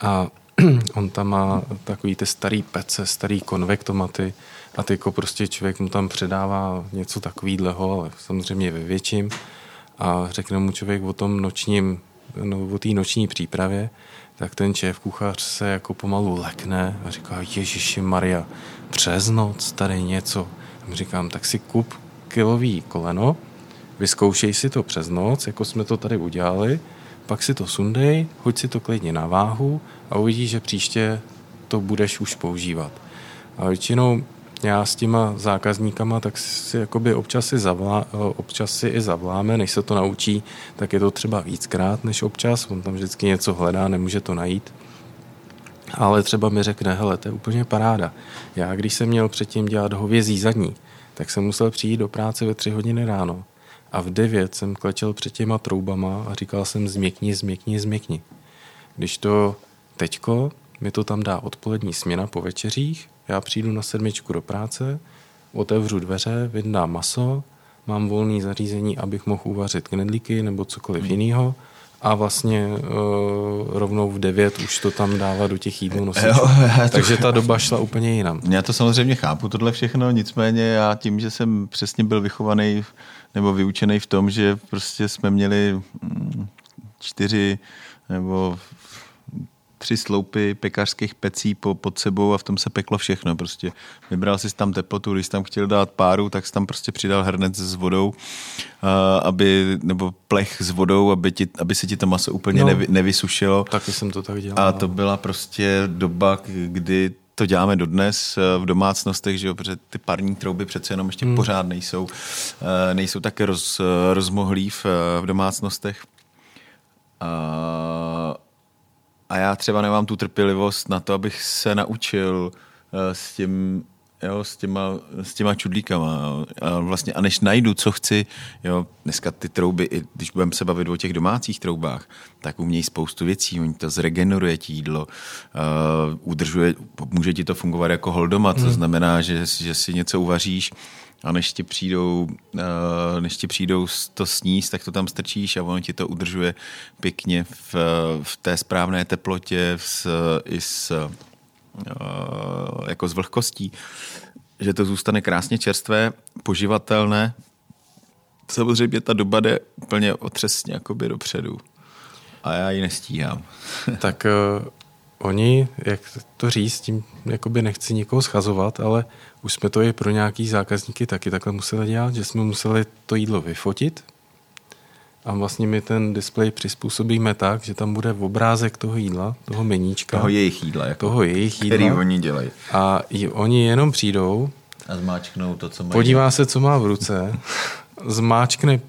a on tam má takový ty starý pece, starý konvektomaty a tyko prostě člověk mu tam předává něco takovýhleho, ale samozřejmě ve větším a řekne mu člověk o tom nočním, no, o té noční přípravě, tak ten šéf kuchař se jako pomalu lekne a říká, Ježiši Maria, přes noc tady něco. A říkám, tak si kup kilový koleno, vyzkoušej si to přes noc, jako jsme to tady udělali, pak si to sundej, hoď si to klidně na váhu a uvidíš, že příště to budeš už používat. A většinou já s těma zákazníkama, tak si jakoby občas si, zavlá, občas si i zavláme, než se to naučí, tak je to třeba víckrát než občas, on tam vždycky něco hledá, nemůže to najít. Ale třeba mi řekne, hele, to je úplně paráda. Já, když jsem měl předtím dělat hovězí zadní, tak jsem musel přijít do práce ve tři hodiny ráno. A v devět jsem klečel před těma troubama a říkal jsem změkni, změkni, změkni. Když to teďko mi to tam dá odpolední směna po večeřích, já přijdu na sedmičku do práce, otevřu dveře, vyndám maso, mám volné zařízení, abych mohl uvařit knedlíky nebo cokoliv hmm. jiného a vlastně uh, rovnou v 9 už to tam dává do těch jídel nosičů. Takže ta doba šla úplně jinam. Já to samozřejmě chápu, tohle všechno, nicméně já tím, že jsem přesně byl vychovaný nebo vyučený v tom, že prostě jsme měli mm, čtyři nebo tři sloupy pekařských pecí po, pod sebou a v tom se peklo všechno. Prostě vybral si tam teplotu, když tam chtěl dát páru, tak si tam prostě přidal hrnec s vodou, aby, nebo plech s vodou, aby, ti, aby se ti to maso úplně no, nevy, nevysušilo. Taky jsem to tak dělal. A to byla prostě doba, kdy to děláme dodnes v domácnostech, že jo, protože ty parní trouby přece jenom ještě hmm. pořád nejsou, nejsou tak roz, rozmohlí v, v domácnostech. A a já třeba nemám tu trpělivost na to, abych se naučil eh, s tím jo, s těma, s těma čudlíkama. Jo. A vlastně, a než najdu, co chci, jo, dneska ty trouby, i když budeme se bavit o těch domácích troubách, tak umějí spoustu věcí, oni to zregeneruje ti jídlo, uh, udržuje, může ti to fungovat jako holdomat, hmm. to znamená, že, že si něco uvaříš, a než ti přijdou, eh, než ti přijdou to sníst, tak to tam strčíš a ono ti to udržuje pěkně v, v té správné teplotě s, i s, jako s vlhkostí, že to zůstane krásně čerstvé, poživatelné. Samozřejmě ta doba jde úplně otřesně jakoby dopředu a já ji nestíhám. tak uh, oni, jak to říct, tím jakoby nechci nikoho schazovat, ale už jsme to i pro nějaký zákazníky taky takhle museli dělat, že jsme museli to jídlo vyfotit a vlastně my ten displej přizpůsobíme tak, že tam bude obrázek toho jídla, toho meníčka. Toho jejich jídla. Jako toho jejich jídla. Který oni dělají. A oni jenom přijdou A zmáčknou to, co má. Podívá se, co má v ruce, zmáčkne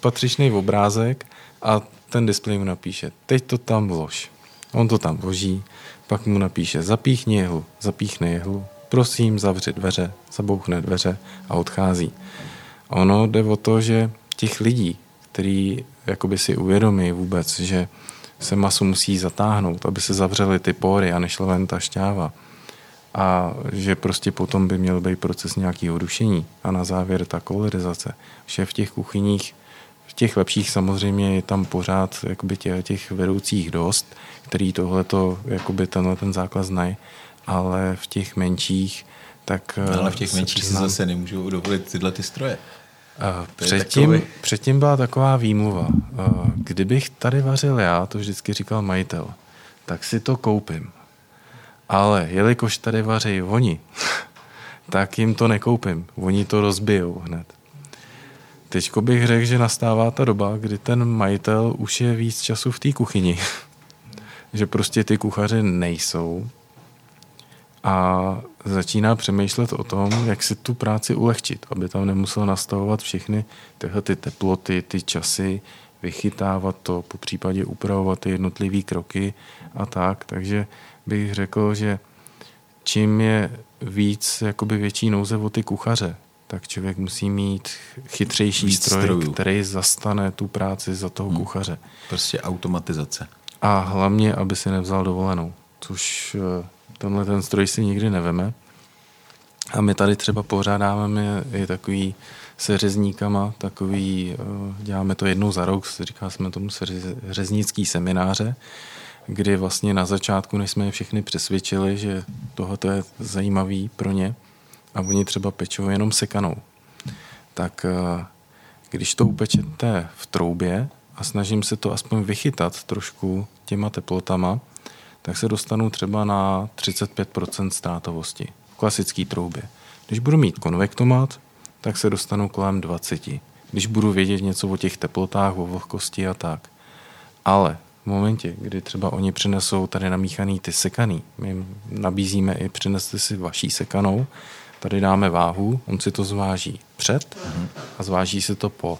patřičný obrázek a ten displej mu napíše, teď to tam vlož. On to tam vloží, pak mu napíše, zapíchni jehlu, zapíchne jehlu, prosím, zavři dveře, zabouchne dveře a odchází. Ono jde o to, že těch lidí, který jakoby si uvědomí vůbec, že se masu musí zatáhnout, aby se zavřely ty pory a nešla ven ta šťáva. A že prostě potom by měl být proces nějakého rušení a na závěr ta kolorizace. Že v těch kuchyních, v těch lepších samozřejmě je tam pořád jakoby těch, těch vedoucích dost, který tohleto, jakoby tenhle ten základ znají, ale v těch menších tak... No, ale v těch menších přiznám, si zase nemůžu dovolit tyhle ty stroje. Předtím, takový... předtím byla taková výmluva. Kdybych tady vařil já, to vždycky říkal majitel, tak si to koupím. Ale jelikož tady vaří oni, tak jim to nekoupím. Oni to rozbijou hned. Teďko bych řekl, že nastává ta doba, kdy ten majitel už je víc času v té kuchyni. že prostě ty kuchaře nejsou a začíná přemýšlet o tom, jak si tu práci ulehčit, aby tam nemusel nastavovat všechny tyhle ty teploty, ty časy, vychytávat to, po případě upravovat ty jednotlivé kroky a tak. Takže bych řekl, že čím je víc jakoby větší nouze o ty kuchaře, tak člověk musí mít chytřejší Víc stroj, strojů. který zastane tu práci za toho hmm. kuchaře. Prostě automatizace. A hlavně, aby si nevzal dovolenou, což eh, tenhle ten stroj si nikdy neveme. A my tady třeba pořádáme i takový se řezníkama, takový, eh, děláme to jednou za rok, říká jsme tomu se řeznický semináře, kdy vlastně na začátku, než jsme je všechny přesvědčili, že tohle je zajímavý pro ně a oni třeba pečou jenom sekanou, tak eh, když to upečete v troubě a snažím se to aspoň vychytat trošku těma teplotama, tak se dostanu třeba na 35% ztrátovosti v klasické troubě. Když budu mít konvektomat, tak se dostanu kolem 20. Když budu vědět něco o těch teplotách, o vlhkosti a tak. Ale v momentě, kdy třeba oni přinesou tady namíchaný ty sekaný, my jim nabízíme i přineste si vaší sekanou, tady dáme váhu, on si to zváží před a zváží si to po.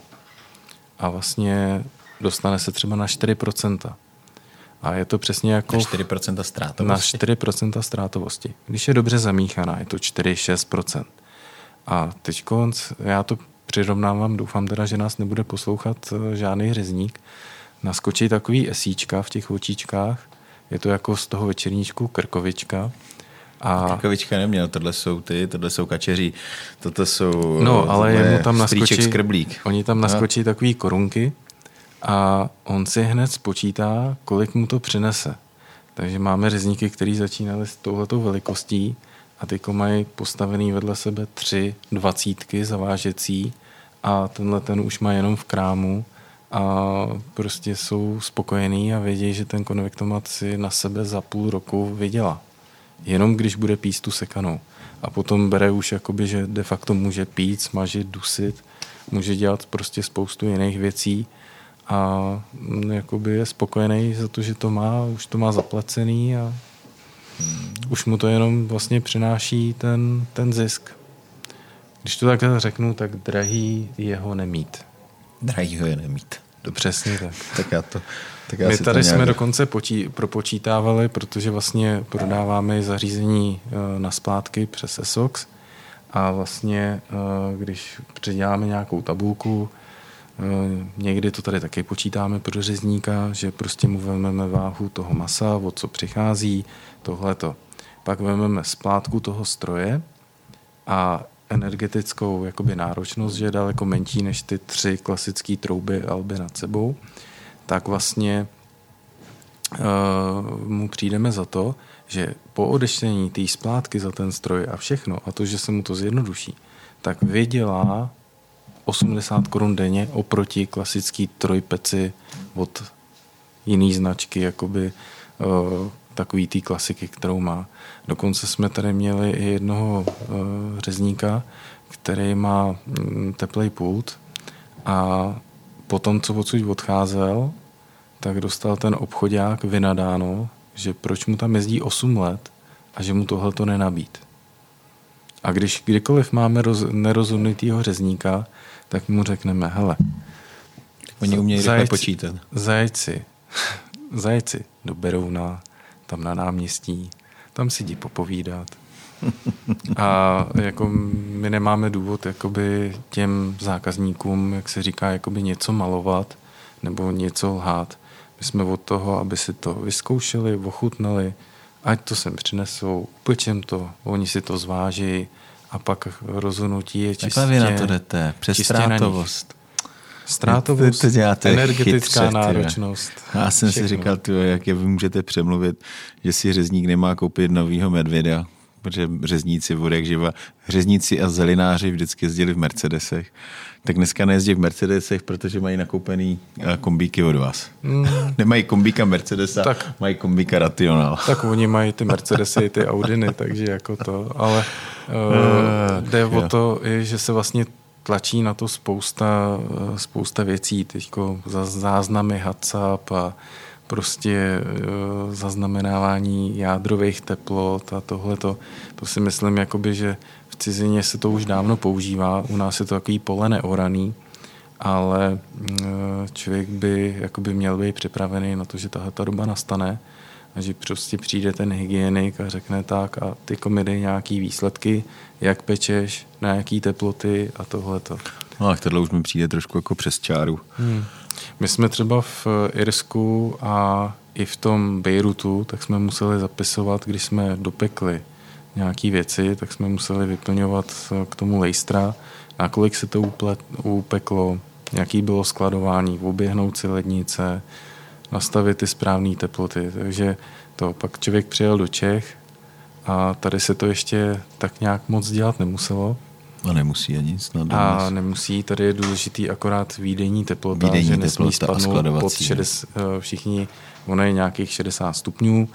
A vlastně dostane se třeba na 4%. A je to přesně jako... Na 4% ztrátovosti? Na 4% ztrátovosti. Když je dobře zamíchaná, je to 4-6%. A teď já to přirovnávám, doufám teda, že nás nebude poslouchat eh, žádný řezník, naskočí takový esíčka v těch očičkách, je to jako z toho večerníčku krkovička. A... Krkovička neměl, tohle jsou ty, tohle jsou kačeří, toto jsou No, ale jemu tam naskočí, skrblík. oni tam naskočí no. takový korunky a on si hned spočítá, kolik mu to přinese. Takže máme řezníky, kteří začínali s touhletou velikostí a ty mají postavený vedle sebe tři dvacítky zavážecí a tenhle ten už má jenom v krámu a prostě jsou spokojení a vědí, že ten konvektomat si na sebe za půl roku vydělá. Jenom když bude pít tu sekanou. A potom bere už jakoby, že de facto může pít, smažit, dusit, může dělat prostě spoustu jiných věcí a mm, jakoby je spokojený za to, že to má, už to má zaplacený a už mu to jenom vlastně přináší ten, ten zisk. Když to takhle řeknu, tak drahý jeho nemít. Drahý ho je nemít. To přesně tak. tak já to, tak já My tady nějak... jsme dokonce počí, propočítávali, protože vlastně prodáváme zařízení eh, na splátky přes ESOX a vlastně, eh, když předěláme nějakou tabulku, někdy to tady taky počítáme pro řezníka, že prostě mu vezmeme váhu toho masa, o co přichází, tohleto. Pak vezmeme splátku toho stroje a energetickou jakoby náročnost, že je daleko menší než ty tři klasické trouby Alby nad sebou, tak vlastně uh, mu přijdeme za to, že po odeštění té splátky za ten stroj a všechno, a to, že se mu to zjednoduší, tak vydělá 80 korun denně oproti klasický trojpeci od jiný značky, jakoby uh, takový té klasiky, kterou má. Dokonce jsme tady měli i jednoho uh, řezníka, který má mm, teplej pult a potom, co odsud odcházel, tak dostal ten obchodák vynadáno, že proč mu tam jezdí 8 let a že mu tohle to nenabít. A když kdykoliv máme roz, nerozumnutýho řezníka, tak mu řekneme, hele, Oni umějí zajci, počítat. Zajci, zajci do Berouna, tam na náměstí, tam si jdi popovídat. A jako my nemáme důvod jakoby těm zákazníkům, jak se říká, jakoby něco malovat nebo něco lhát. My jsme od toho, aby si to vyzkoušeli, ochutnali, ať to sem přinesou, upečem to, oni si to zváží a pak rozhodnutí je čistě... Takhle vy na to jdete, přes ztrátovost. Ztrátovost, to děláte energetická chytře, náročnost. Já jsem všechno. si říkal, tyjo, jak je vy můžete přemluvit, že si řezník nemá koupit novýho medvěda, protože řezníci od jak živa, řezníci a zelináři vždycky jezdili v Mercedesech. Tak dneska nejezdí v Mercedesech, protože mají nakoupený eh, kombíky od vás. Mm. Nemají kombíka Mercedesa, tak, mají kombíka Rational. Tak oni mají ty Mercedesy, ty Audiny, takže jako to, ale uh, jde o to, že se vlastně tlačí na to spousta, spousta věcí, teďko za záznamy WhatsApp a prostě e, zaznamenávání jádrových teplot a tohleto. To si myslím, jakoby, že v cizině se to už dávno používá, u nás je to takový pole neoraný, ale e, člověk by jakoby měl být připravený na to, že tahle ta doba nastane a že prostě přijde ten hygienik a řekne tak a ty komidy nějaký výsledky, jak pečeš, na jaký teploty a tohleto. No a tohle už mi přijde trošku jako přes čáru. Hmm. My jsme třeba v Irsku a i v tom Bejrutu, tak jsme museli zapisovat, když jsme dopekli nějaké věci, tak jsme museli vyplňovat k tomu lejstra, na kolik se to upeklo, jaký bylo skladování, oběhnout si lednice, nastavit ty správné teploty. Takže to pak člověk přijel do Čech a tady se to ještě tak nějak moc dělat nemuselo. A nemusí ani snad. A nemusí, tady je důležitý akorát výdejní teplota, výdejní že nesmí spadnout pod 60, eh, všichni, ono je nějakých 60 stupňů,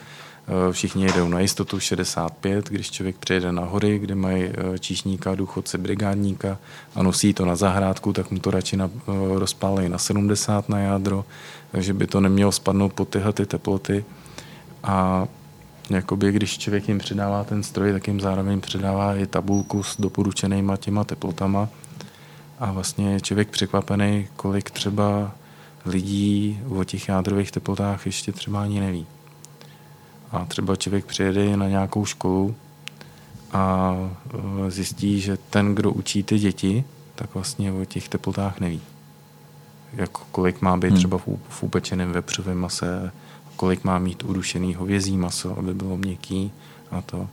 eh, všichni jedou na jistotu 65, když člověk přijede na hory, kde mají eh, číšníka, důchodce, brigádníka a nosí to na zahrádku, tak mu to radši na, rozpálí na 70 na jádro, takže by to nemělo spadnout pod tyhle ty teploty. A jakoby, když člověk jim předává ten stroj, tak jim zároveň předává i tabulku s doporučenýma těma teplotama. A vlastně je člověk překvapený, kolik třeba lidí o těch jádrových teplotách ještě třeba ani neví. A třeba člověk přijede na nějakou školu a e, zjistí, že ten, kdo učí ty děti, tak vlastně o těch teplotách neví jako kolik má být hmm. třeba v, v upečeném vepřovém mase, kolik má mít udušený hovězí maso, aby bylo měkký a to.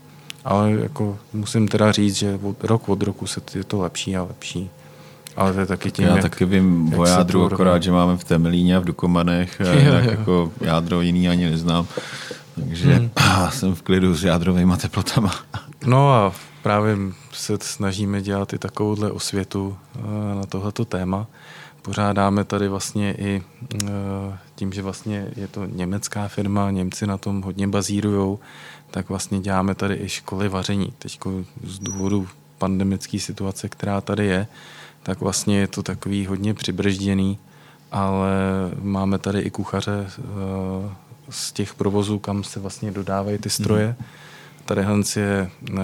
Ale jako musím teda říct, že od, rok od roku se je to lepší a lepší. Ale to je taky tím, Já jak, taky vím o jádru, akorát, že máme v Temelíně a v Dukomanech, a jinak jako jádro jiný ani neznám. Takže hmm. jsem v klidu s jádrovými teplotama. No a právě se snažíme dělat i takovouhle osvětu eh, na tohleto téma pořádáme tady vlastně i eh, tím, že vlastně je to německá firma, Němci na tom hodně bazírují, tak vlastně děláme tady i školy vaření. Teď z důvodu pandemické situace, která tady je, tak vlastně je to takový hodně přibržděný, ale máme tady i kuchaře eh, z těch provozů, kam se vlastně dodávají ty stroje. Tady Hans je eh,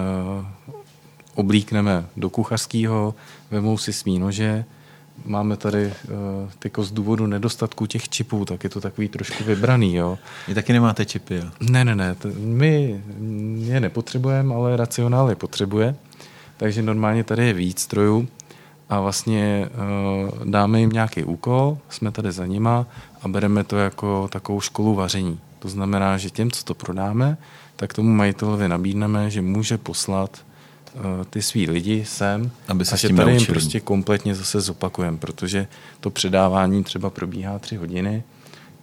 oblíkneme do kuchařského, vemou si svý nože, máme tady uh, tyko z důvodu nedostatku těch čipů, tak je to takový trošku vybraný, jo. Vy taky nemáte čipy, jo? Ne, ne, ne, my je nepotřebujeme, ale racionál je potřebuje, takže normálně tady je víc strojů a vlastně uh, dáme jim nějaký úkol, jsme tady za nima a bereme to jako takovou školu vaření. To znamená, že těm, co to prodáme, tak tomu majitelovi nabídneme, že může poslat Eh, ty svý lidi sem Aby se a že tady jim prostě kompletně zase zopakujeme, protože to předávání třeba probíhá tři hodiny,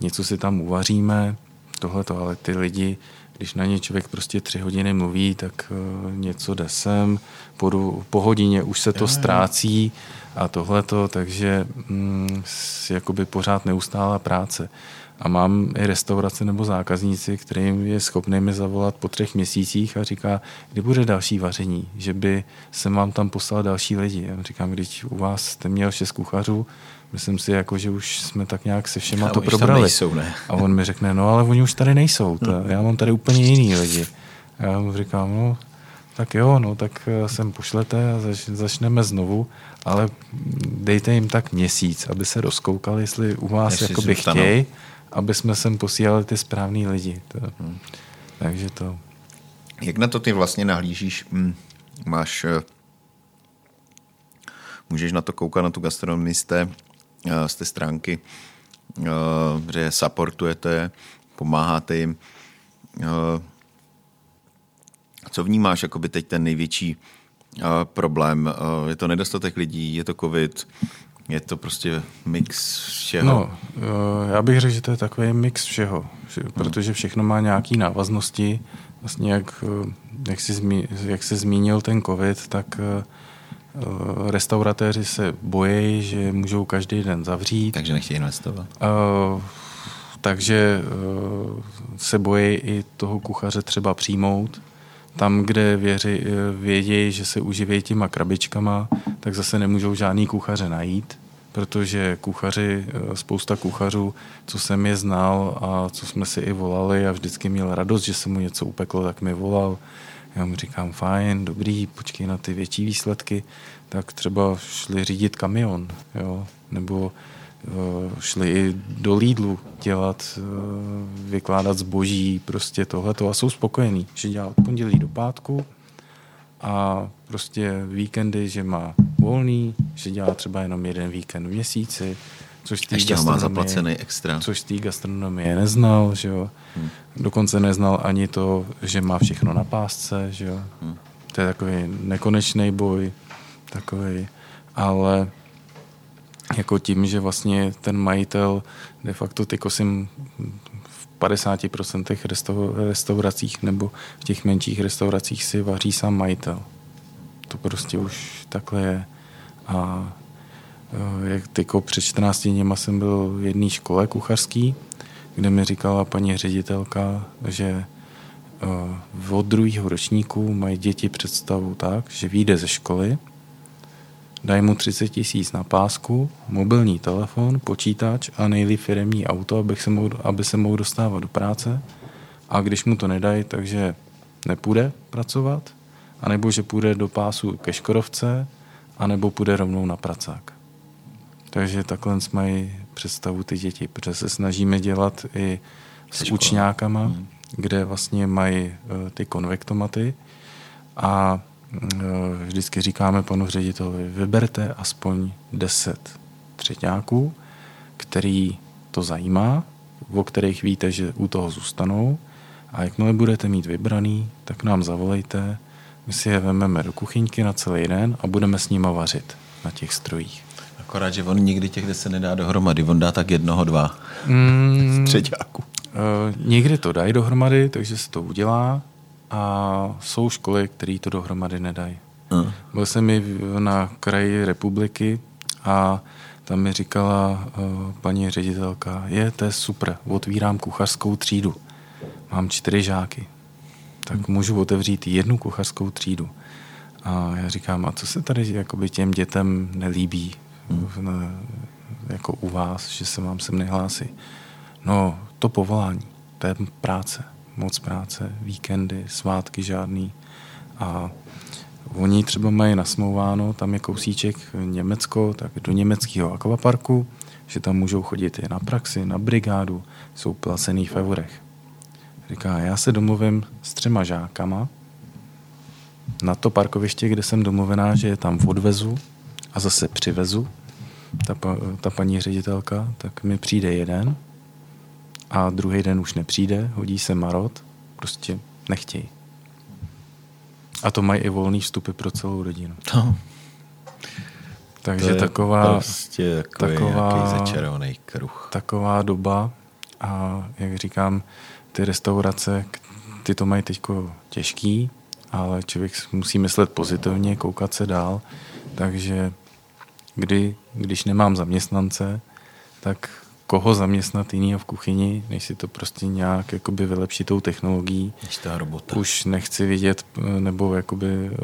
něco si tam uvaříme, tohleto, ale ty lidi, když na ně člověk prostě tři hodiny mluví, tak uh, něco jde sem, po, po hodině už se to ztrácí a tohleto, takže mm, jakoby pořád neustálá práce. A mám i restaurace nebo zákazníci, kterým je schopný mi zavolat po třech měsících a říká, kdy bude další vaření, že by se vám tam poslal další lidi. Já říkám, když u vás jste měl šest kuchařů, myslím si, jako, že už jsme tak nějak se všema a to probrali. Nejsou, ne? A on mi řekne, no ale oni už tady nejsou, to, já mám tady úplně jiný lidi. A já mu říkám, no, tak jo, no, tak eh, sem pošlete a zač, začneme znovu, ale dejte jim tak měsíc, aby se rozkoukali, jestli u vás jakoby chtějí, aby jsme sem posílali ty správný lidi. To, hmm. Takže to... Jak na to ty vlastně nahlížíš? Hm, máš... Eh, můžeš na to koukat, na tu gastronomii z té, z té stránky, že supportujete, pomáháte jim. Co vnímáš jako by teď ten největší problém? Je to nedostatek lidí, je to covid, je to prostě mix všeho? No, uh, já bych řekl, že to je takový mix všeho, hmm. protože všechno má nějaké návaznosti. Vlastně jak, jak, jsi zmi, jak jsi zmínil ten covid, tak uh, restauratéři se bojí, že můžou každý den zavřít. Takže nechtějí investovat. Uh, takže uh, se bojí i toho kuchaře třeba přijmout, tam, kde věři, vědějí, že se uživějí těma krabičkama, tak zase nemůžou žádný kuchaře najít, protože kuchaři, spousta kuchařů, co jsem je znal a co jsme si i volali a vždycky měl radost, že se mu něco upeklo, tak mi volal. Já mu říkám, fajn, dobrý, počkej na ty větší výsledky, tak třeba šli řídit kamion, jo, nebo Eh, šli i do Lidlu dělat, eh, vykládat zboží, prostě tohleto a jsou spokojení, že dělá od pondělí do pátku a prostě víkendy, že má volný, že dělá třeba jenom jeden víkend v měsíci, což tý Ještě má zaplacený extra. Což tý gastronomie neznal, že jo. Hmm. Dokonce neznal ani to, že má všechno na pásce, že jo. Hmm. To je takový nekonečný boj, takový, ale jako tím, že vlastně ten majitel de facto ty kosím v 50% restauracích nebo v těch menších restauracích si vaří sám majitel. To prostě už takhle je. A e, jak tyko před 14 dněma jsem byl v jedné škole kuchařský, kde mi říkala paní ředitelka, že e, od druhého ročníku mají děti představu tak, že vyjde ze školy Dají mu 30 tisíc na pásku, mobilní telefon, počítač a nejlíp firemní auto, aby se, mohl, aby se mohl dostávat do práce. A když mu to nedají, takže nepůjde pracovat, anebo že půjde do pásu ke Škodovce, anebo půjde rovnou na pracák. Takže takhle mají představu ty děti, protože se snažíme dělat i s učňákama, hmm. kde vlastně mají uh, ty konvektomaty a Eh, vždycky říkáme panu řediteli, vyberte aspoň 10 třetňáků, který to zajímá, o kterých víte, že u toho zůstanou a jakmile budete mít vybraný, tak nám zavolejte, my si je vezmeme do kuchyňky na celý den a budeme s nima vařit na těch strojích. Akorát, že on nikdy těch se nedá dohromady, on dá tak jednoho, dva mm, středňáků. Uh, někdy to dají dohromady, takže se to udělá, a jsou školy, které to dohromady nedají. Uh. Byl jsem i na kraji republiky a tam mi říkala uh, paní ředitelka, je, to je super, otvírám kuchařskou třídu. Mám čtyři žáky, tak hmm. můžu otevřít jednu kuchařskou třídu. A já říkám, a co se tady jakoby těm dětem nelíbí hmm. jako u vás, že se vám sem nehlásí? No, to povolání, to je práce moc práce, víkendy, svátky žádný. A oni třeba mají nasmouváno, tam je kousíček Německo, tak do německého akvaparku, že tam můžou chodit i na praxi, na brigádu, jsou placený v eurech. Říká, já se domluvím s třema žákama na to parkoviště, kde jsem domluvená, že je tam odvezu a zase přivezu, ta, ta paní ředitelka, tak mi přijde jeden, a druhý den už nepřijde, hodí se marot, prostě nechtějí. A to mají i volný vstupy pro celou rodinu. No. Takže taková, prostě taková, začarovaný kruh. Taková doba a jak říkám, ty restaurace, ty to mají teď těžký, ale člověk musí myslet pozitivně, koukat se dál, takže kdy, když nemám zaměstnance, tak koho zaměstnat jinýho v kuchyni, než si to prostě nějak jakoby vylepšit tou technologií. Než ta robota. Už nechci vidět, nebo jakoby eh,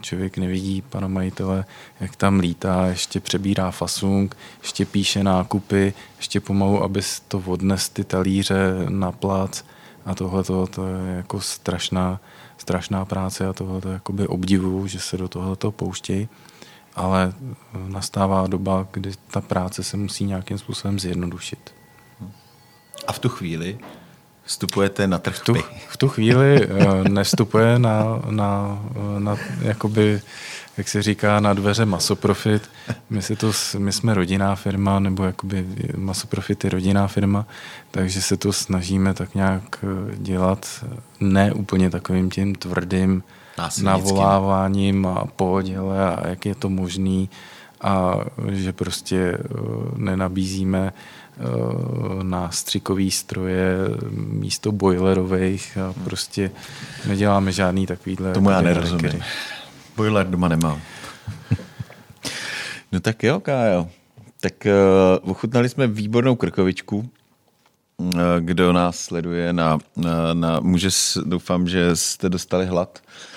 člověk nevidí pana majitele, jak tam lítá, ještě přebírá fasung, ještě píše nákupy, ještě pomalu, aby to odnes ty talíře na plac a tohle to je jako strašná, strašná práce a tohle jakoby obdivuju, že se do tohoto pouštějí, ale nastává doba, kdy ta práce se musí nějakým způsobem zjednodušit. A v tu chvíli vstupujete na trh v tu, v tu chvíli uh, nevstupuje na, na, na jakoby, jak se říká, na dveře Masoprofit. My, si to, my jsme rodinná firma, nebo jakoby Masoprofit je rodinná firma, takže se to snažíme tak nějak eh, dělat ne úplně takovým tím tvrdým navoláváním a pohodě a jak je to možný a že prostě uh, nenabízíme Eh, na střikový stroje místo boilerových a prostě neděláme žádný takovýhle. Tomu já nerozumím. Boiler doma nemám. no tak jo, Kájo. Tak uh, ochutnali jsme výbornou krkovičku. Uh, kdo nás sleduje na, na, na může, doufám, že jste dostali hlad. Uh,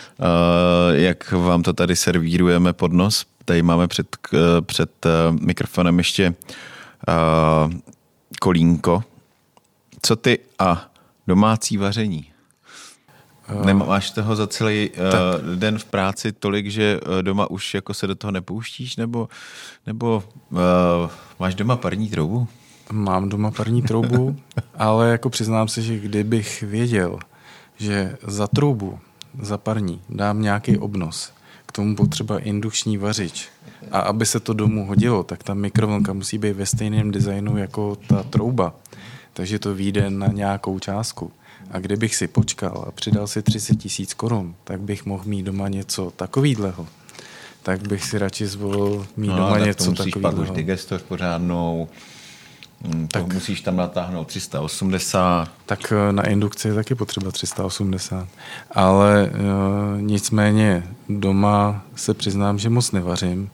jak vám to tady servírujeme pod nos. Tady máme před, před uh, mikrofonem ještě uh, kolínko. Co ty a domácí vaření? Uh, Nemáš toho za celý uh, den v práci tolik, že doma už jako se do toho nepouštíš, nebo, nebo uh, máš doma parní troubu? Mám doma parní troubu, ale jako přiznám se, že kdybych věděl, že za troubu, za parní dám nějaký obnos, k tomu potřeba indukční vařič, a aby se to domů hodilo, tak ta mikrovlnka musí být ve stejném designu jako ta trouba. Takže to vyjde na nějakou částku. A kdybych si počkal a přidal si 30 tisíc korun, tak bych mohl mít doma něco takovýhleho. Tak bych si radši zvolil mít no, doma něco takového. pak už digestor pořádnou, Hmm, tak musíš tam natáhnout 380. Tak eh, na indukci je taky potřeba 380. Ale uh, nicméně doma se přiznám, že moc nevařím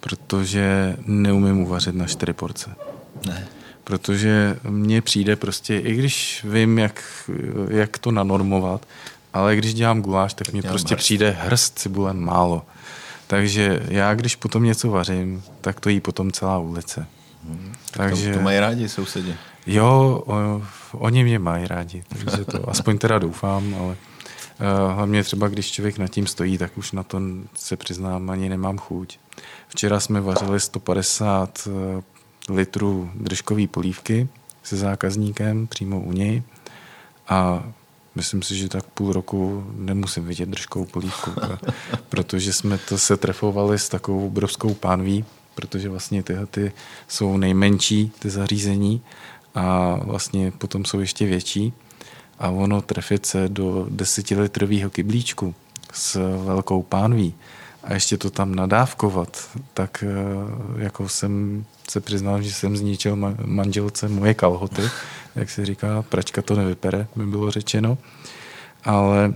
protože neumím uvařit na čtyři porce. Ne. Protože mně přijde prostě, i když vím, jak, jak to nanormovat, ale když dělám guláš, tak mně prostě hrst. přijde hrst cibule málo. Takže já, když potom něco vařím, tak to jí potom celá ulice. Hmm. Takže, to, to mají rádi sousedi. Jo, o, oni mě mají rádi, takže to aspoň teda doufám, ale uh, hlavně třeba, když člověk nad tím stojí, tak už na to se přiznám, ani nemám chuť. Včera jsme vařili 150 eh, litrů držkové polívky se zákazníkem přímo u něj a myslím si, že tak půl roku nemusím vidět držkovou polívku, protože jsme to se trefovali s takovou obrovskou pánví, protože vlastně tyhle ty jsou nejmenší, ty zařízení a vlastně potom jsou ještě větší. A ono trefit se do desetilitrového kyblíčku s velkou pánví a ještě to tam nadávkovat, tak eh, jako jsem se přiznal, že jsem zničil manželce moje kalhoty, jak se říká, pračka to nevypere, mi bylo řečeno, ale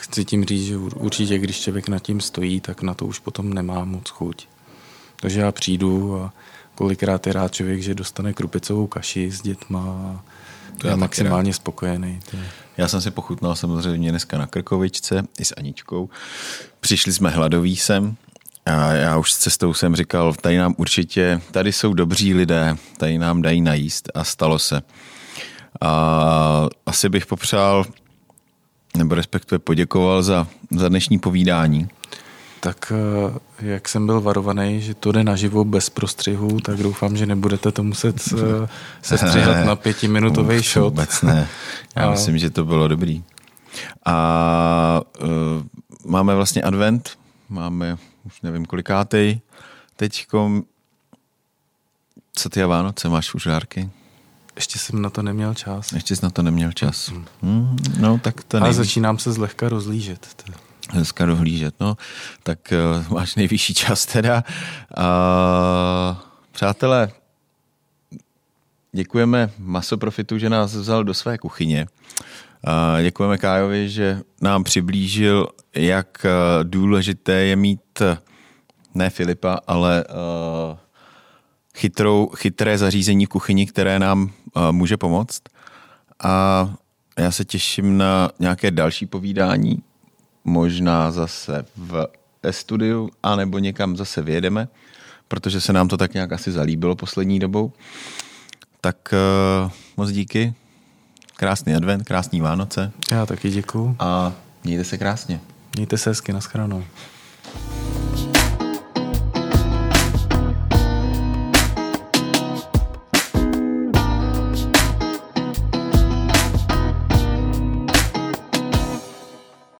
chci tím říct, že určitě, když člověk nad tím stojí, tak na to už potom nemá moc chuť. Takže já přijdu a kolikrát je rád člověk, že dostane krupicovou kaši s dětma a to je maximálně spokojený. To je. Já jsem si pochutnal samozřejmě dneska na Krkovičce i s Aničkou. Přišli jsme hladoví sem a já už s cestou jsem říkal, tady nám určitě, tady jsou dobří lidé, tady nám dají najíst a stalo se. A asi bych popřál, nebo respektive poděkoval za, za dnešní povídání tak eh, jak jsem byl varovaný, že to jde naživo bez prostřihu, tak doufám, že nebudete to muset eh, se stříhat na pětiminutový shot. Vůbec ne. Já a... myslím, že to bylo dobrý. A uh, máme vlastně advent, máme už nevím kolikátej teďkom. Co ty a Vánoce, máš už žárky? Ještě jsem na to neměl čas. Ještě jsi na to neměl čas. Mm. Hmm, no, tak to Ale začínám se zlehka rozlížet. To dneska dohlížet. No, tak uh, máš nejvyšší čas teda. Uh, přátelé, děkujeme Masoprofitu, že nás vzal do své kuchyně. Uh, děkujeme Kájovi, že nám přiblížil, jak uh, důležité je mít uh, ne Filipa, ale uh, chytrou, chytré zařízení v kuchyni, které nám může pomoct. A já se těším na nějaké další povídání možná zase v studiu, anebo někam zase vyjedeme, protože se nám to tak nějak asi zalíbilo poslední dobou. Tak uh, moc díky. krásný advent, krásný Vánoce. Já taky děkuju. A mějte se krásně. Mějte se hezky, naschranou.